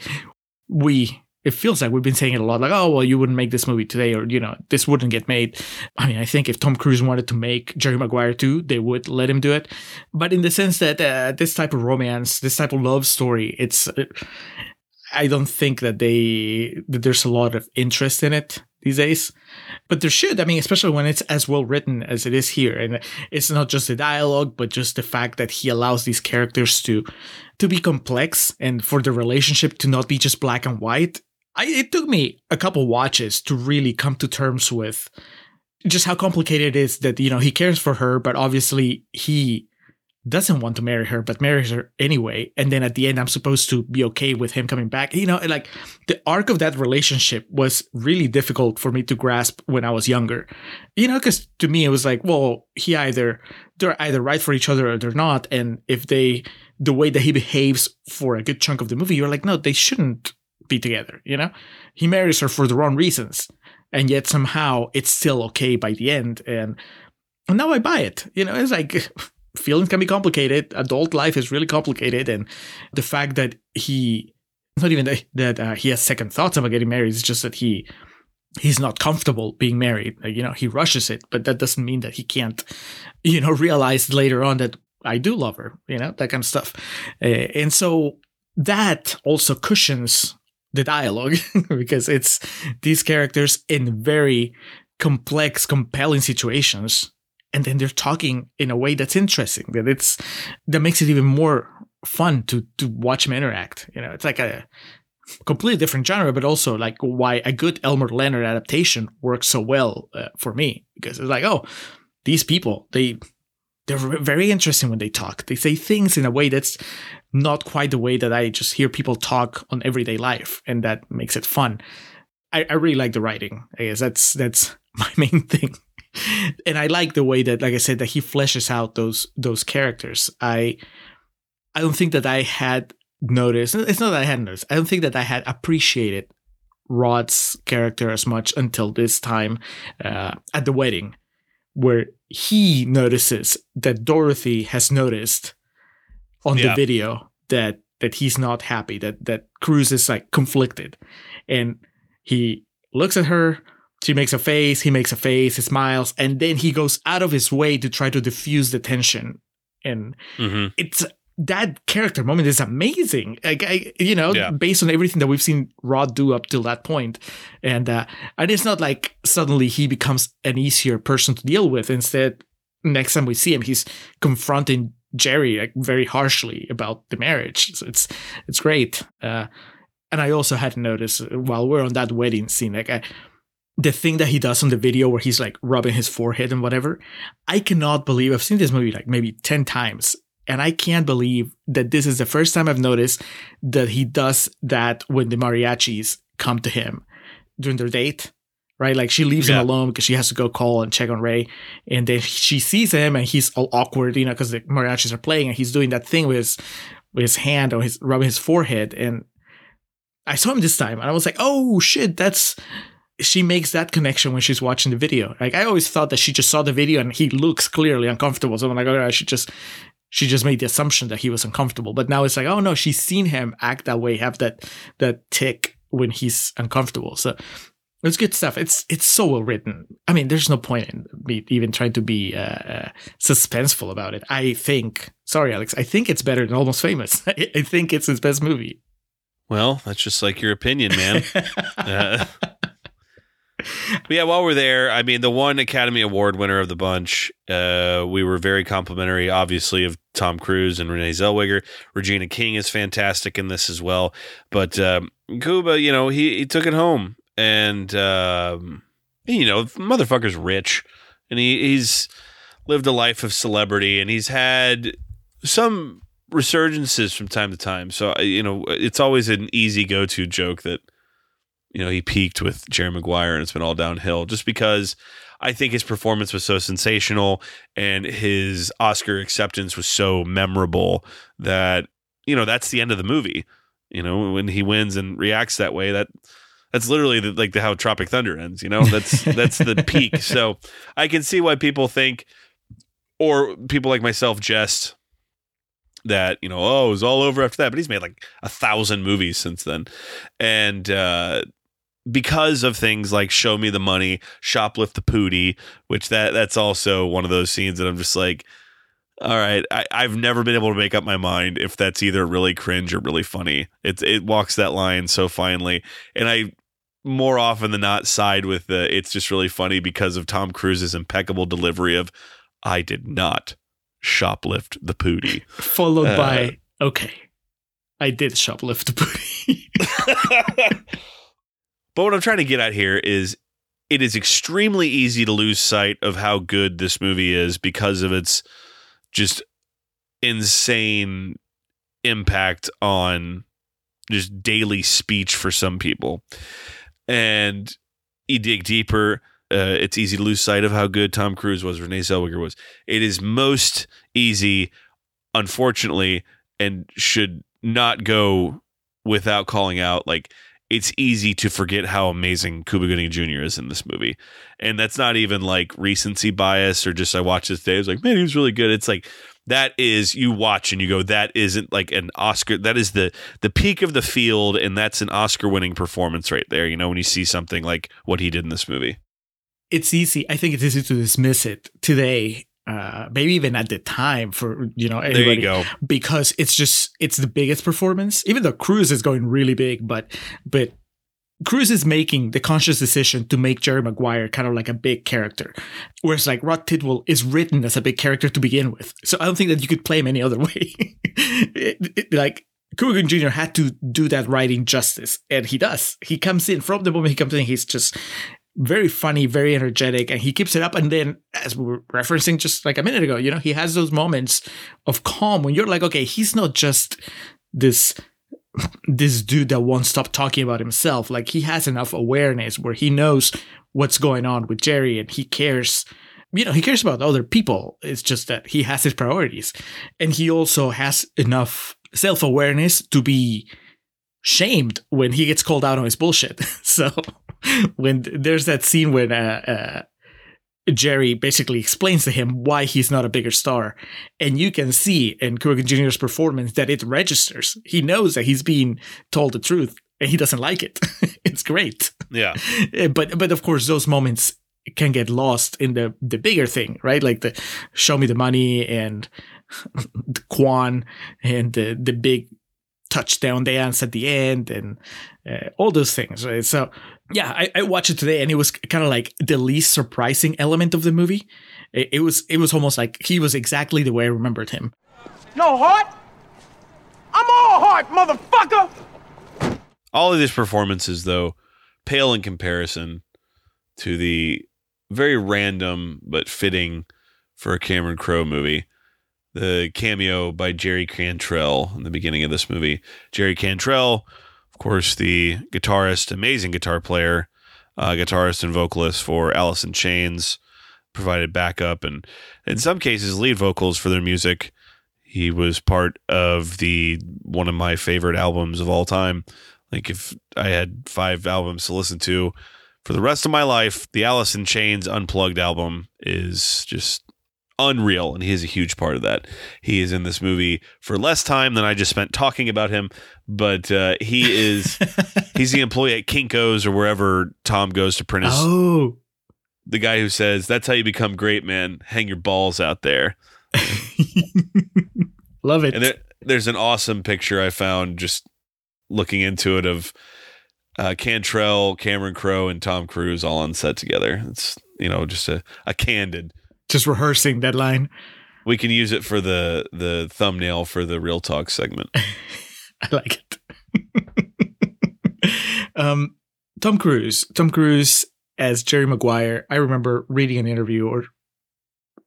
we it feels like we've been saying it a lot like oh well you wouldn't make this movie today or you know this wouldn't get made. I mean i think if tom cruise wanted to make jerry maguire too, they would let him do it. But in the sense that uh, this type of romance this type of love story it's uh, i don't think that they that there's a lot of interest in it these days but there should i mean especially when it's as well written as it is here. And it's not just the dialogue but just the fact that he allows these characters to to be complex and for the relationship to not be just black and white. I, it took me a couple watches to really come to terms with just how complicated it is that you know he cares for her, but obviously he doesn't want to marry her, but marries her anyway. And then at the end, I'm supposed to be okay with him coming back. You know, like the arc of that relationship was really difficult for me to grasp when I was younger. You know, because to me it was like, well, he either they're either right for each other or they're not. And if they the way that he behaves for a good chunk of the movie, you're like, no, they shouldn't be together, you know? He marries her for the wrong reasons, and yet somehow it's still okay by the end. And, and now I buy it. You know, it's like (laughs) feelings can be complicated. Adult life is really complicated. And the fact that he, not even that, uh, he has second thoughts about getting married, it's just that he, he's not comfortable being married. You know, he rushes it, but that doesn't mean that he can't, you know, (laughs) realize later on that I do love her, you know, that kind of stuff. Uh, and so that also cushions the dialogue (laughs) because it's these characters in very complex, compelling situations. And then they're talking in a way that's interesting, that it's that makes it even more fun to to watch them interact. You know, it's like a completely different genre, but also like why a good Elmore Leonard adaptation works so well uh, for me because it's like, oh, these people they they're very interesting when they talk. They say things in a way that's not quite the way that I just hear people talk on everyday life, and that makes it fun. I, I really like the writing. I guess that's that's (laughs) my main thing, (laughs) and I like the way that, like I said, that he fleshes out those those characters. I I don't think that I had noticed. It's not that I hadn't noticed. I don't think that I had appreciated Rod's character as much until this time uh, at the wedding, where he notices that Dorothy has noticed on yeah. the video that that he's not happy that that Cruise is like conflicted, and he looks at her. She makes a face. He makes a face. He smiles, and then he goes out of his way to try to diffuse the tension. And mm-hmm. it's that character moment is amazing. Like I, you know, yeah. based on everything that we've seen Rod do up till that point, and uh, and it's not like suddenly he becomes an easier person to deal with. Instead, next time we see him, he's confronting Jerry like very harshly about the marriage. So it's it's great. Uh, and I also had to notice while we're on that wedding scene, like I, the thing that he does on the video where he's like rubbing his forehead and whatever. I cannot believe I've seen this movie like maybe ten times, and I can't believe that this is the first time I've noticed that he does that when the mariachis come to him during their date. right? Like she leaves yeah. him alone because she has to go call and check on Ray, and then she sees him and he's all awkward, you know, because the mariachis are playing and he's doing that thing with his with his hand or his rubbing his forehead, and I saw him this time and I was like, oh shit, that's she makes that connection when she's watching the video. Like I always thought that she just saw the video and he looks clearly uncomfortable. So I'm like, oh, I should just she just made the assumption that he was uncomfortable. But now it's like, oh no, she's seen him act that way, have that that tic when he's uncomfortable. So it's good stuff. It's it's so well written. I mean, there's no point in me even trying to be uh, uh, suspenseful about it. I think, sorry, Alex, I think it's better than Almost Famous. (laughs) I think it's his best movie. Well, that's just like your opinion, man. (laughs) uh, (laughs) yeah, while we're there, I mean, the one Academy Award winner of the bunch, uh, we were very complimentary, obviously, of Tom Cruise and Renee Zellweger. Regina King is fantastic in this as well. But um, Cuba, you know, he, he took it home. And, um, you know, motherfucker's rich. And he, he's lived a life of celebrity. And he's had some resurgences from time to time. So, you know, it's always an easy go to joke that – you know, he peaked with Jerry Maguire and it's been all downhill just because I think his performance was so sensational and his Oscar acceptance was so memorable that, you know, that's the end of the movie. You know, when he wins and reacts that way, that that's literally the, like the, how Tropic Thunder ends, you know? That's (laughs) that's the peak. So, I can see why people think or people like myself jest that you know oh it was all over after that but he's made like a thousand movies since then and uh because of things like show me the money, shoplift the pootie, which that that's also one of those scenes that I'm just like, all right, I, I've never been able to make up my mind if that's either really cringe or really funny. It it walks that line so finely, and I more often than not side with the it's just really funny because of Tom Cruise's impeccable delivery of I did not shoplift the pootie, followed uh, by okay, I did shoplift the pootie. (laughs) (laughs) But what I'm trying to get at here is it is extremely easy to lose sight of how good this movie is because of its just insane impact on just daily speech for some people. And you dig deeper, uh, it's easy to lose sight of how good Tom Cruise was, Renee Zellweger was. It is most easy, unfortunately, and should not go without calling out like it's easy to forget how amazing Cuba Gooding Jr. is in this movie. And that's not even like recency bias or just I watched this day. I was like, man, he was really good. It's like that is you watch and you go, that isn't like an Oscar. That is the the peak of the field, and that's an Oscar winning performance right there. You know, when you see something like what he did in this movie. It's easy. I think it's easy to dismiss it today uh, maybe even at the time for you know there you go because it's just it's the biggest performance even though Cruise is going really big but but Cruise is making the conscious decision to make Jerry Maguire kind of like a big character whereas like Rod Tidwell is written as a big character to begin with so I don't think that you could play him any other (laughs) way it, it, like Gooding Jr. had to do that writing justice, and he does. He comes in from the moment he comes in, he's just very funny, very energetic, and he keeps it up. And then, as we were referencing just like a minute ago, you know, he has those moments of calm when you're like, okay, he's not just this this dude that won't stop talking about himself. Like he has enough awareness where he knows what's going on with Jerry, and he cares. You know, he cares about other people. It's just that he has his priorities, and he also has enough self awareness to be shamed when he gets called out on his bullshit. (laughs) so when there's that scene when uh, uh, Jerry basically explains to him why he's not a bigger star, and you can see in Cuba Jr.'s performance that it registers. He knows that he's being told the truth, and he doesn't like it. (laughs) it's great. Yeah, (laughs) but but of course those moments can get lost in the the bigger thing, right? Like the show me the money and the Quan and the the big touchdown dance at the end and uh, all those things. Right? So yeah, I, I, watched it today and it was kind of like the least surprising element of the movie. It, it, was it was almost like he was exactly the way I remembered him. No heart. I'm all heart, motherfucker. All of these performances, though, pale in comparison to the very random but fitting for a Cameron Crowe movie the cameo by Jerry Cantrell in the beginning of this movie. Jerry Cantrell, of course, the guitarist, amazing guitar player uh, guitarist and vocalist for Alice in Chains, provided backup and in some cases lead vocals for their music. He was part of the one of my favorite albums of all time. Like if I had five albums to listen to for the rest of my life, the Alice in Chains Unplugged album is just unreal, and he is a huge part of that. He is in this movie for less time than I just spent talking about him, but uh, he is (laughs) he's the employee at Kinkos or wherever Tom goes to print his. Oh, the guy who says that's how you become great, man. Hang your balls out there. (laughs) Love it. And there, there's an awesome picture I found just looking into it of uh, Cantrell, Cameron Crowe, and Tom Cruise all on set together. It's you know just a, a candid just rehearsing that line. We can use it for the the thumbnail for the real talk segment. (laughs) I like it. (laughs) um, Tom Cruise. Tom Cruise as Jerry Maguire. I remember reading an interview or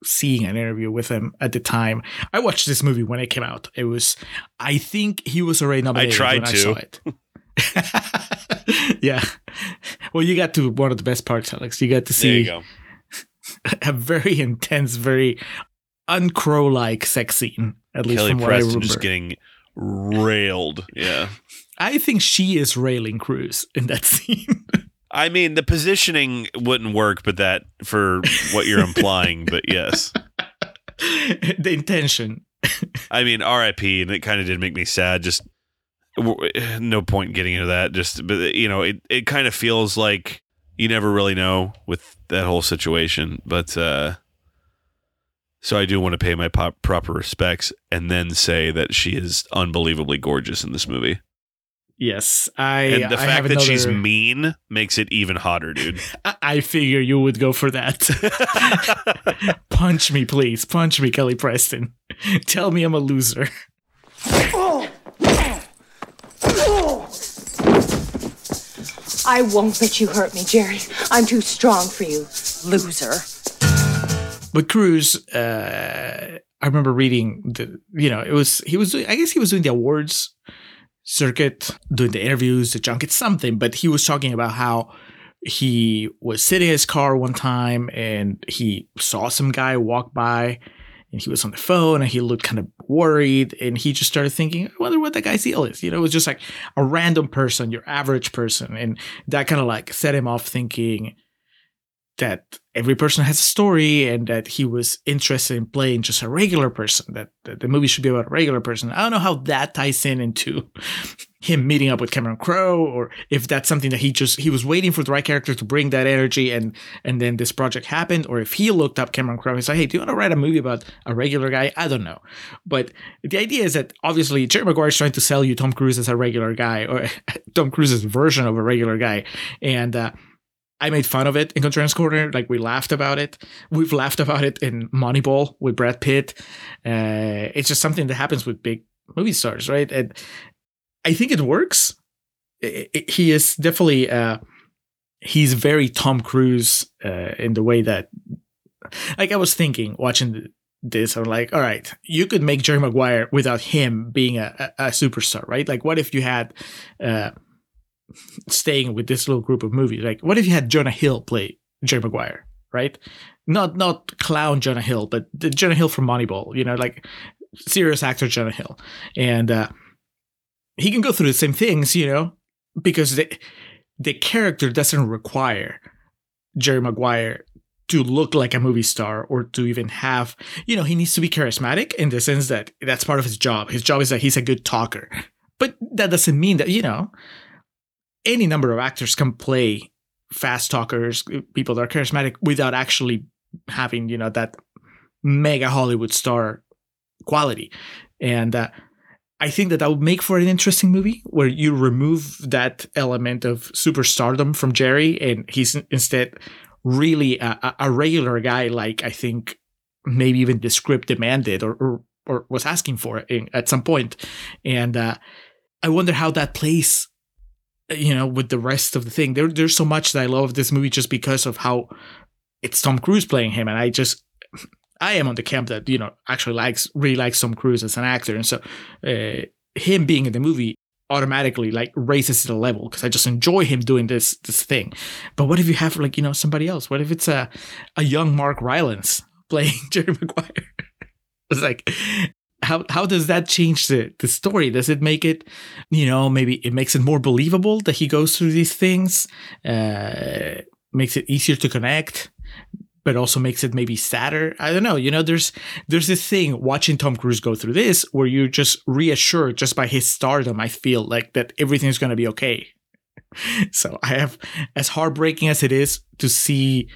seeing an interview with him at the time. I watched this movie when it came out. It was, I think he was already nominated. I tried when to. I saw it. (laughs) yeah. Well, you got to one of the best parts, Alex. You got to see (laughs) a very intense, very uncrow like sex scene. At least Kelly from what I remember. just getting railed. Yeah, I think she is railing Cruise in that (laughs) scene. I mean, the positioning wouldn't work, but that for what you're implying. but yes, (laughs) the intention. I mean, R.I.P. And it kind of did make me sad. Just no point getting into that. Just, but you know, it it kind of feels like you never really know with that whole situation. But uh, so I do want to pay my pop- proper respects and then say that she is unbelievably gorgeous in this movie. Yes, I. And the I fact that another... she's mean makes it even hotter, dude. (laughs) I figure you would go for that. (laughs) Punch me, please. Punch me, Kelly Preston. Tell me I'm a loser. I won't let you hurt me, Jerry. I'm too strong for you, loser. But Cruise, uh, I remember reading the, you know, it was, he was, I guess he was doing the awards circuit, doing the interviews, the junket, something, but he was talking about how he was sitting in his car one time and he saw some guy walk by and he was on the phone and he looked kind of worried and he just started thinking, I wonder what that guy's deal is. You know, it was just like a random person, your average person. And that kind of like set him off thinking that every person has a story and that he was interested in playing just a regular person, that, that the movie should be about a regular person. I don't know how that ties in into (laughs) him meeting up with Cameron Crowe or if that's something that he just he was waiting for the right character to bring that energy and and then this project happened or if he looked up Cameron Crowe and said, Hey, do you want to write a movie about a regular guy? I don't know. But the idea is that obviously Jerry Maguire is trying to sell you Tom Cruise as a regular guy or (laughs) Tom Cruise's version of a regular guy. And uh, I made fun of it in Contrarians Corner. Like we laughed about it. We've laughed about it in Moneyball with Brad Pitt. Uh, it's just something that happens with big movie stars, right? And I think it works. It, it, he is definitely uh, he's very Tom Cruise uh, in the way that, like, I was thinking watching this. I'm like, all right, you could make Jerry Maguire without him being a, a, a superstar, right? Like, what if you had uh, staying with this little group of movies. Like, what if you had Jonah Hill play Jerry Maguire, right? Not not clown Jonah Hill, but the Jonah Hill from Moneyball. You know, like serious actor Jonah Hill, and uh, he can go through the same things, you know, because the the character doesn't require Jerry Maguire to look like a movie star or to even have, you know, he needs to be charismatic in the sense that that's part of his job. His job is that he's a good talker. But that doesn't mean that, you know, any number of actors can play fast talkers, people that are charismatic without actually having, you know, that mega Hollywood star quality. And uh, I think that that would make for an interesting movie where you remove that element of superstardom from Jerry and he's instead really a, a regular guy, like I think maybe even the script demanded or, or, or was asking for in, at some point. And uh, I wonder how that plays you know, with the rest of the thing. There, there's so much that I love this movie just because of how it's Tom Cruise playing him, and I just, I am on the camp that you know actually likes really likes Tom Cruise as an actor, and so uh, him being in the movie automatically like raises the level because I just enjoy him doing this this thing. But what if you have like you know somebody else? What if it's a a young Mark Rylance playing (laughs) Jerry Maguire? it's like how how does that change the the story? Does it make it you know maybe it makes it more believable that he goes through these things? Uh, makes it easier to connect but also makes it maybe sadder. I don't know. You know, there's there's this thing watching Tom Cruise go through this where you're just reassured just by his stardom. I feel like that everything's gonna be okay. (laughs) so I have as heartbreaking as it is to see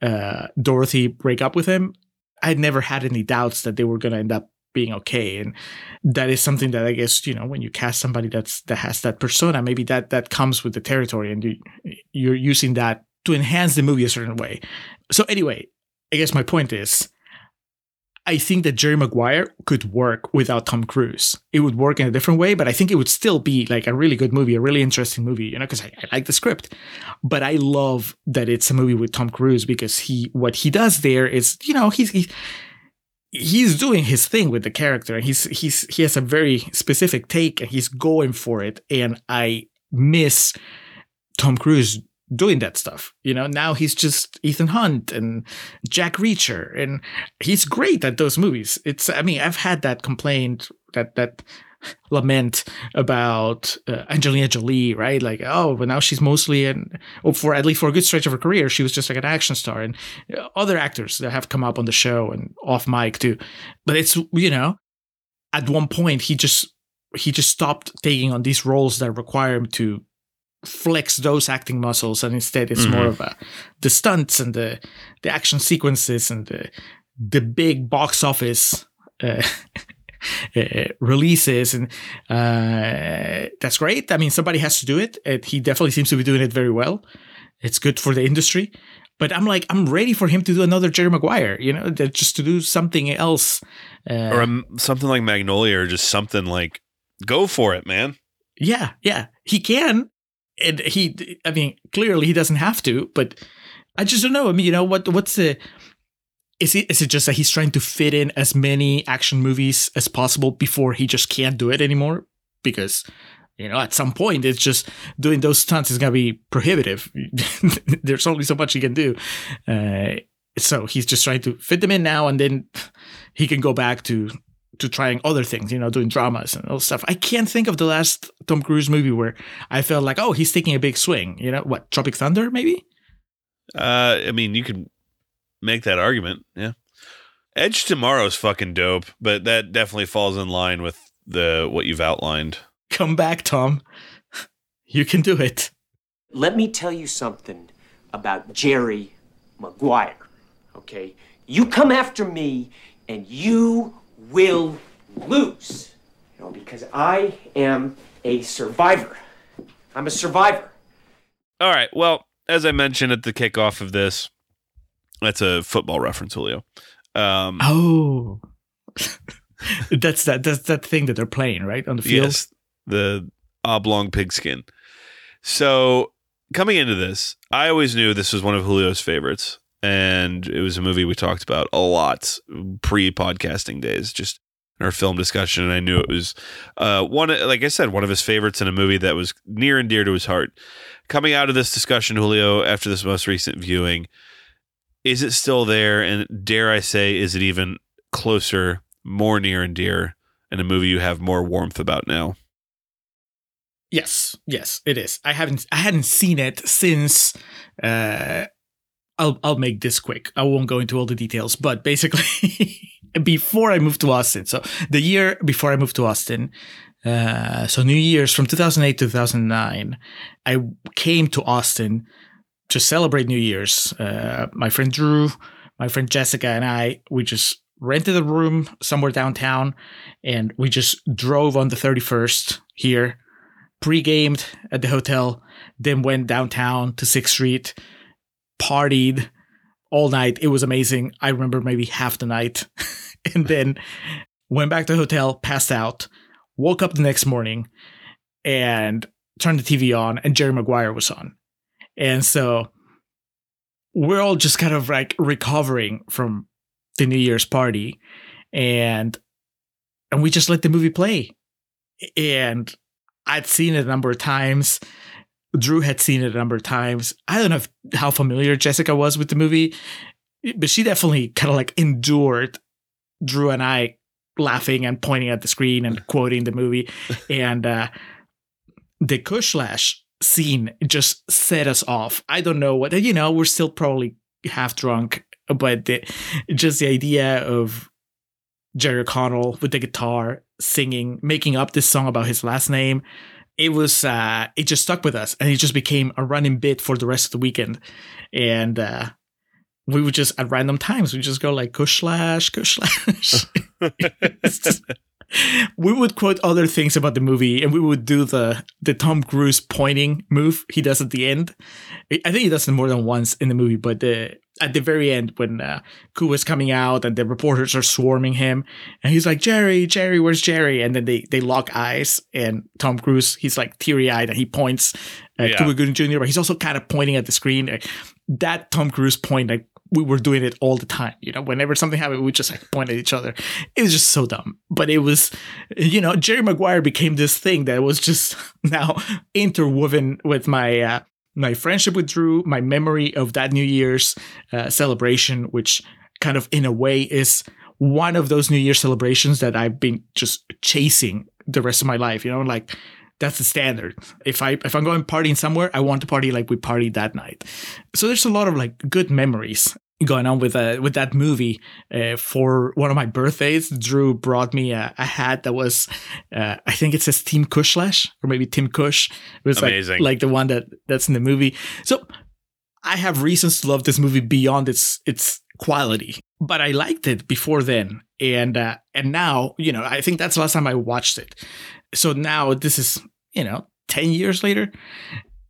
uh, Dorothy break up with him. I never had any doubts that they were gonna end up being okay and that is something that i guess you know when you cast somebody that's that has that persona maybe that that comes with the territory and you you're using that to enhance the movie a certain way. So anyway, I guess my point is I think that Jerry Maguire could work without Tom Cruise. It would work in a different way, but I think it would still be like a really good movie, a really interesting movie, you know, because I, I, like the script. But I love that it's a movie with Tom Cruise because he what he does there is, you know, he's he, he's doing his thing with the character and he's he's he has a very specific take and he's going for it. And I miss Tom Cruise doing that stuff. You know, now he's just Ethan Hunt and Jack Reacher, and he's great at those movies. It's, I mean, I've had that complaint, that that lament about uh, Angelina Jolie, right? Like, oh, but now she's mostly an, or for at least for a good stretch of her career, she was just like an action star, and uh, other actors that have come up on the show and off mic too. But it's you know, at one point he just he just stopped taking on these roles that require him to flex those acting muscles and instead it's mm-hmm. more of a the stunts and the the action sequences and the the big box office uh, (laughs) uh, releases and uh, that's great. I mean somebody has to do it and he definitely seems to be doing it very well. It's good for the industry but i'm like i'm ready for him to do another jerry maguire you know just to do something else uh, or um, something like magnolia or just something like go for it man. Yeah yeah. He can and he, I mean, clearly he doesn't have to, but I just don't know. I mean, you know, what what's the is it is it just that he's trying to fit in as many action movies as possible before he just can't do it anymore? Because you know, at some point, it's just doing those stunts is gonna be prohibitive. (laughs) There's only so much he can do. Uh, so he's just trying to fit them in now, and then he can go back to to trying other things, you know, doing dramas and all stuff. I can't think of the last Tom Cruise movie where I felt like, oh, he's taking a big swing. You know, what Tropic Thunder, maybe? Uh, I mean, you could make that argument. Yeah, Edge Tomorrow's fucking dope, but that definitely falls in line with the what you've outlined. Come back, Tom. You can do it. Let me tell you something about Jerry Maguire. Okay, you come after me, and you will lose. You know, because I am a survivor. I'm a survivor. All right. Well, as I mentioned at the kickoff of this, that's a football reference, Julio. Um, oh, (laughs) that's that. That's that thing that they're playing right on the field. Yes, the oblong pigskin. So coming into this, I always knew this was one of Julio's favorites and it was a movie we talked about a lot pre-podcasting days, just in our film discussion. And I knew it was uh, one, like I said, one of his favorites in a movie that was near and dear to his heart. Coming out of this discussion, Julio, after this most recent viewing, is it still there? And dare I say, is it even closer, more near and dear, in a movie you have more warmth about now? Yes, yes, it is. I haven't I hadn't seen it since uh I'll I'll make this quick. I won't go into all the details, but basically, (laughs) before I moved to Austin, so the year before I moved to Austin, uh, so New Year's from 2008 to 2009, I came to Austin to celebrate New Year's. Uh, my friend Drew, my friend Jessica, and I, we just rented a room somewhere downtown, and we just drove on the 31st here, pre-gamed at the hotel, then went downtown to Sixth Street partied all night. It was amazing. I remember maybe half the night. (laughs) and then went back to the hotel, passed out, woke up the next morning and turned the TV on and Jerry Maguire was on. And so we're all just kind of like recovering from the New Year's party and and we just let the movie play. And I'd seen it a number of times. Drew had seen it a number of times. I don't know if, how familiar Jessica was with the movie, but she definitely kind of like endured Drew and I laughing and pointing at the screen and quoting the movie. And uh, the Kushlash scene just set us off. I don't know what, you know, we're still probably half drunk, but the, just the idea of Jerry O'Connell with the guitar singing, making up this song about his last name. It was, uh, it just stuck with us and it just became a running bit for the rest of the weekend. And, uh, we would just at random times we just go like kush slash kush slash (laughs) (laughs) we would quote other things about the movie and we would do the the Tom Cruise pointing move he does at the end. I think he does it more than once in the movie, but the at the very end when uh, Koo is coming out and the reporters are swarming him and he's like Jerry, Jerry, where's Jerry? And then they they lock eyes and Tom Cruise he's like teary eyed and he points at yeah. Cuba Gooding Jr. But he's also kind of pointing at the screen. That Tom Cruise point like we were doing it all the time. You know, whenever something happened, we just like point at each other. It was just so dumb. But it was, you know, Jerry Maguire became this thing that was just (laughs) now interwoven with my uh, my friendship with Drew, my memory of that New Year's uh, celebration, which kind of in a way is one of those New Year celebrations that I've been just chasing the rest of my life. You know, like that's the standard. If I if I'm going partying somewhere, I want to party like we partied that night. So there's a lot of like good memories going on with uh, with that movie. Uh, for one of my birthdays, Drew brought me a, a hat that was, uh, I think it says Team Kushlash or maybe Tim Kush. It was Amazing. like like the one that that's in the movie. So I have reasons to love this movie beyond its its quality, but I liked it before then, and uh, and now you know I think that's the last time I watched it. So now this is you know 10 years later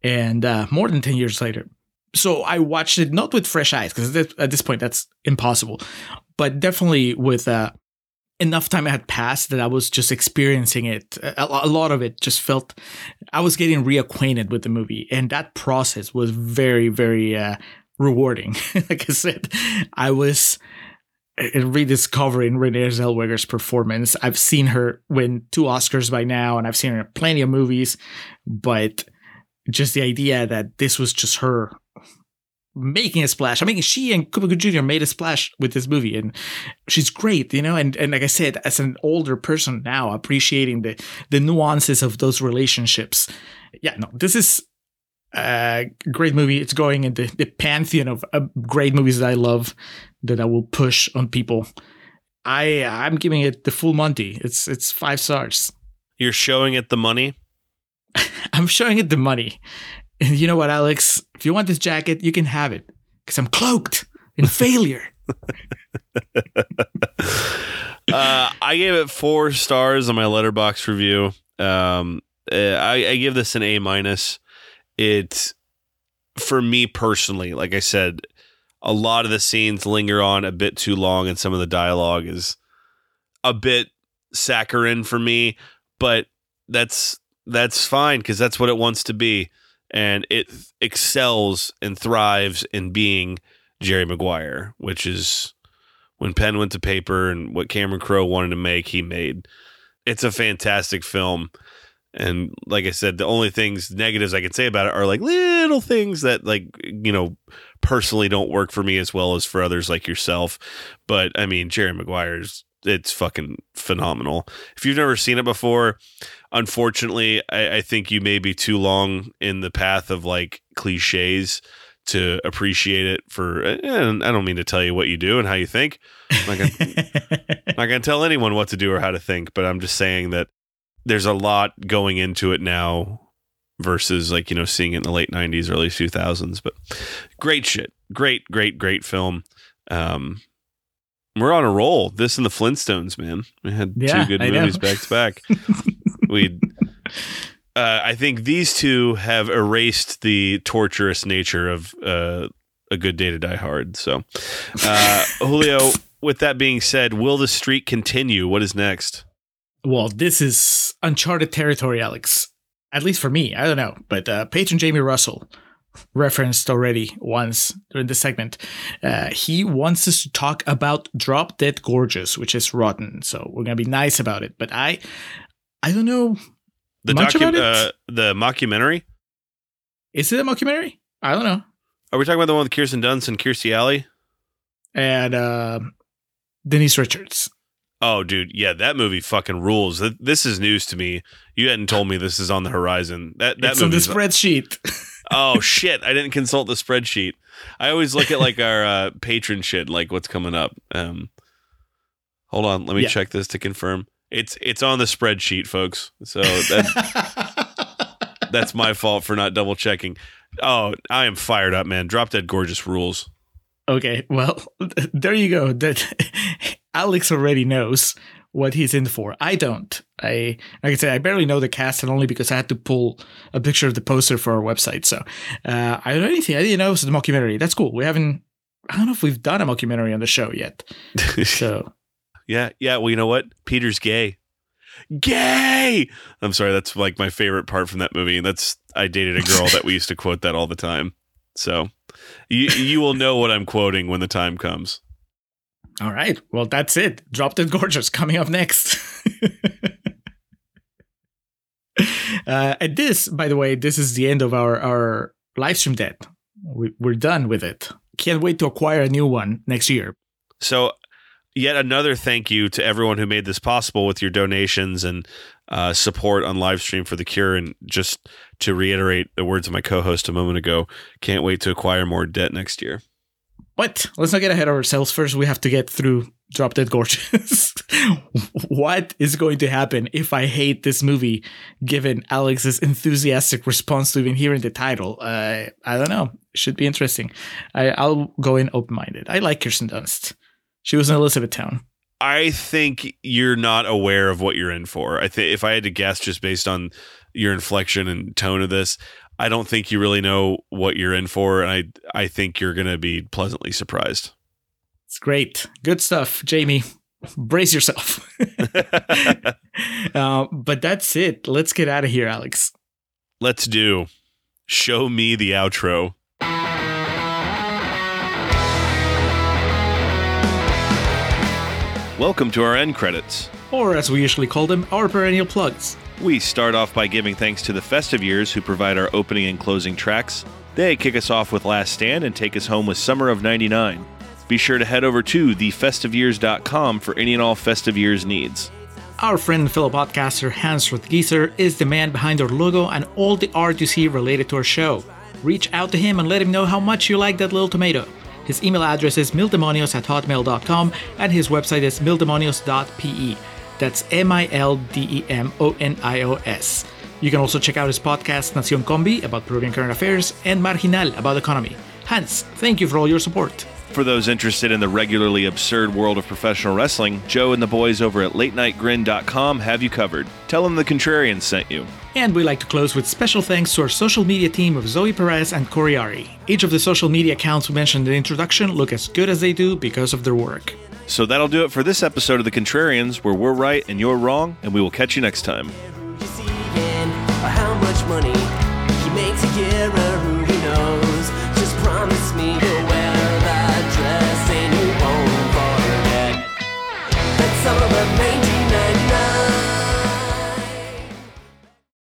and uh, more than 10 years later. So i watched it not with fresh eyes because at this point that's impossible but definitely with uh, enough time had passed that i was just experiencing it. A, a lot of it just felt i was getting reacquainted with the movie and that process was very very uh, rewarding (laughs) like i said i was rediscovering Renee Zellweger's performance. I've seen her win two Oscars by now, and I've seen her in plenty of movies, but just the idea that this was just her making a splash. I mean, she and Cuba Jr. made a splash with this movie, and she's great, you know. And and like I said, as an older person now, appreciating the the nuances of those relationships. Yeah, no, this is a great movie. It's going into the pantheon of uh, great movies that I love that I will push on people. I I'm giving it the full Monty. It's it's five stars. You're showing it the money. (laughs) I'm showing it the money. And you know what, Alex? If you want this jacket, you can have it because I'm cloaked in (laughs) failure. (laughs) uh, I gave it four stars on my Letterboxd review. Um, uh, I, I give this an A minus. It, for me personally, like I said, a lot of the scenes linger on a bit too long, and some of the dialogue is a bit saccharine for me. But that's that's fine because that's what it wants to be, and it excels and thrives in being Jerry Maguire, which is when pen went to paper and what Cameron Crowe wanted to make, he made. It's a fantastic film. And like I said, the only things negatives I can say about it are like little things that like you know personally don't work for me as well as for others like yourself. But I mean, Jerry Maguire's it's fucking phenomenal. If you've never seen it before, unfortunately, I, I think you may be too long in the path of like cliches to appreciate it for and I don't mean to tell you what you do and how you think. I'm not gonna, (laughs) tell anyone what to do or how to think, but I'm just saying that there's a lot going into it now versus like you know seeing it in the late 90s early 2000s but great shit. Great great great film. Um we're on a roll. This and the flintstones man. We had yeah, two good I movies know. back to back. (laughs) We uh, i think these two have erased the torturous nature of uh, a good day to die hard. So uh, julio with that being said will the streak continue? What is next well this is uncharted territory alex at least for me, I don't know, but uh, Patreon Jamie Russell referenced already once during the segment. Uh, he wants us to talk about Drop Dead Gorgeous, which is rotten. So we're gonna be nice about it. But I, I don't know The docu- uh, the mockumentary. Is it a mockumentary? I don't know. Are we talking about the one with Kirsten Dunst and Kirstie Alley? And uh, Denise Richards. Oh, dude, yeah, that movie fucking rules. This is news to me. You hadn't told me this is on the horizon. That that it's on the spreadsheet. (laughs) oh shit! I didn't consult the spreadsheet. I always look at like our uh, Patreon shit, like what's coming up. Um, hold on, let me yeah. check this to confirm. It's it's on the spreadsheet, folks. So that, (laughs) that's my fault for not double checking. Oh, I am fired up, man. Drop Dead Gorgeous rules. Okay, well, (laughs) there you go. That Alex already knows what he's in for. I don't. I like I said, I barely know the cast, and only because I had to pull a picture of the poster for our website. So uh, I don't know anything. I didn't know it was a mockumentary. That's cool. We haven't. I don't know if we've done a mockumentary on the show yet. (laughs) So yeah, yeah. Well, you know what? Peter's gay. Gay. I'm sorry. That's like my favorite part from that movie. And that's I dated a girl that we used to quote that all the time. So you you will know what I'm quoting when the time comes. All right. Well, that's it. Drop Dead Gorgeous coming up next. (laughs) uh, and this, by the way, this is the end of our, our live stream debt. We, we're done with it. Can't wait to acquire a new one next year. So, yet another thank you to everyone who made this possible with your donations and uh, support on live stream for the cure. And just to reiterate the words of my co host a moment ago, can't wait to acquire more debt next year. But let's not get ahead of ourselves. First, we have to get through Drop Dead Gorgeous. (laughs) what is going to happen if I hate this movie, given Alex's enthusiastic response to even hearing the title? Uh, I don't know. Should be interesting. I, will go in open minded. I like Kirsten Dunst. She was in Elizabethtown. I think you're not aware of what you're in for. I think if I had to guess, just based on your inflection and tone of this, I don't think you really know what you're in for, and I I think you're going to be pleasantly surprised. It's great, good stuff, Jamie. Brace yourself. (laughs) uh, but that's it. Let's get out of here, Alex. Let's do. Show me the outro. Welcome to our end credits. Or, as we usually call them, our perennial plugs. We start off by giving thanks to the Festive Years who provide our opening and closing tracks. They kick us off with Last Stand and take us home with Summer of 99. Be sure to head over to thefestiveyears.com for any and all Festive Years needs. Our friend and fellow podcaster Hans Rothgieser is the man behind our logo and all the art you see related to our show. Reach out to him and let him know how much you like that little tomato. His email address is mildemonios at hotmail.com and his website is mildemonios.pe. That's M I L D E M O N I O S. You can also check out his podcast Nacion Combi about Peruvian current affairs and Marginal about economy. Hans, thank you for all your support. For those interested in the regularly absurd world of professional wrestling, Joe and the boys over at latenightgrin.com have you covered. Tell them the Contrarians sent you. And we like to close with special thanks to our social media team of Zoe Perez and Cory Ahre. Each of the social media accounts we mentioned in the introduction look as good as they do because of their work. So that'll do it for this episode of The Contrarians, where we're right and you're wrong, and we will catch you next time.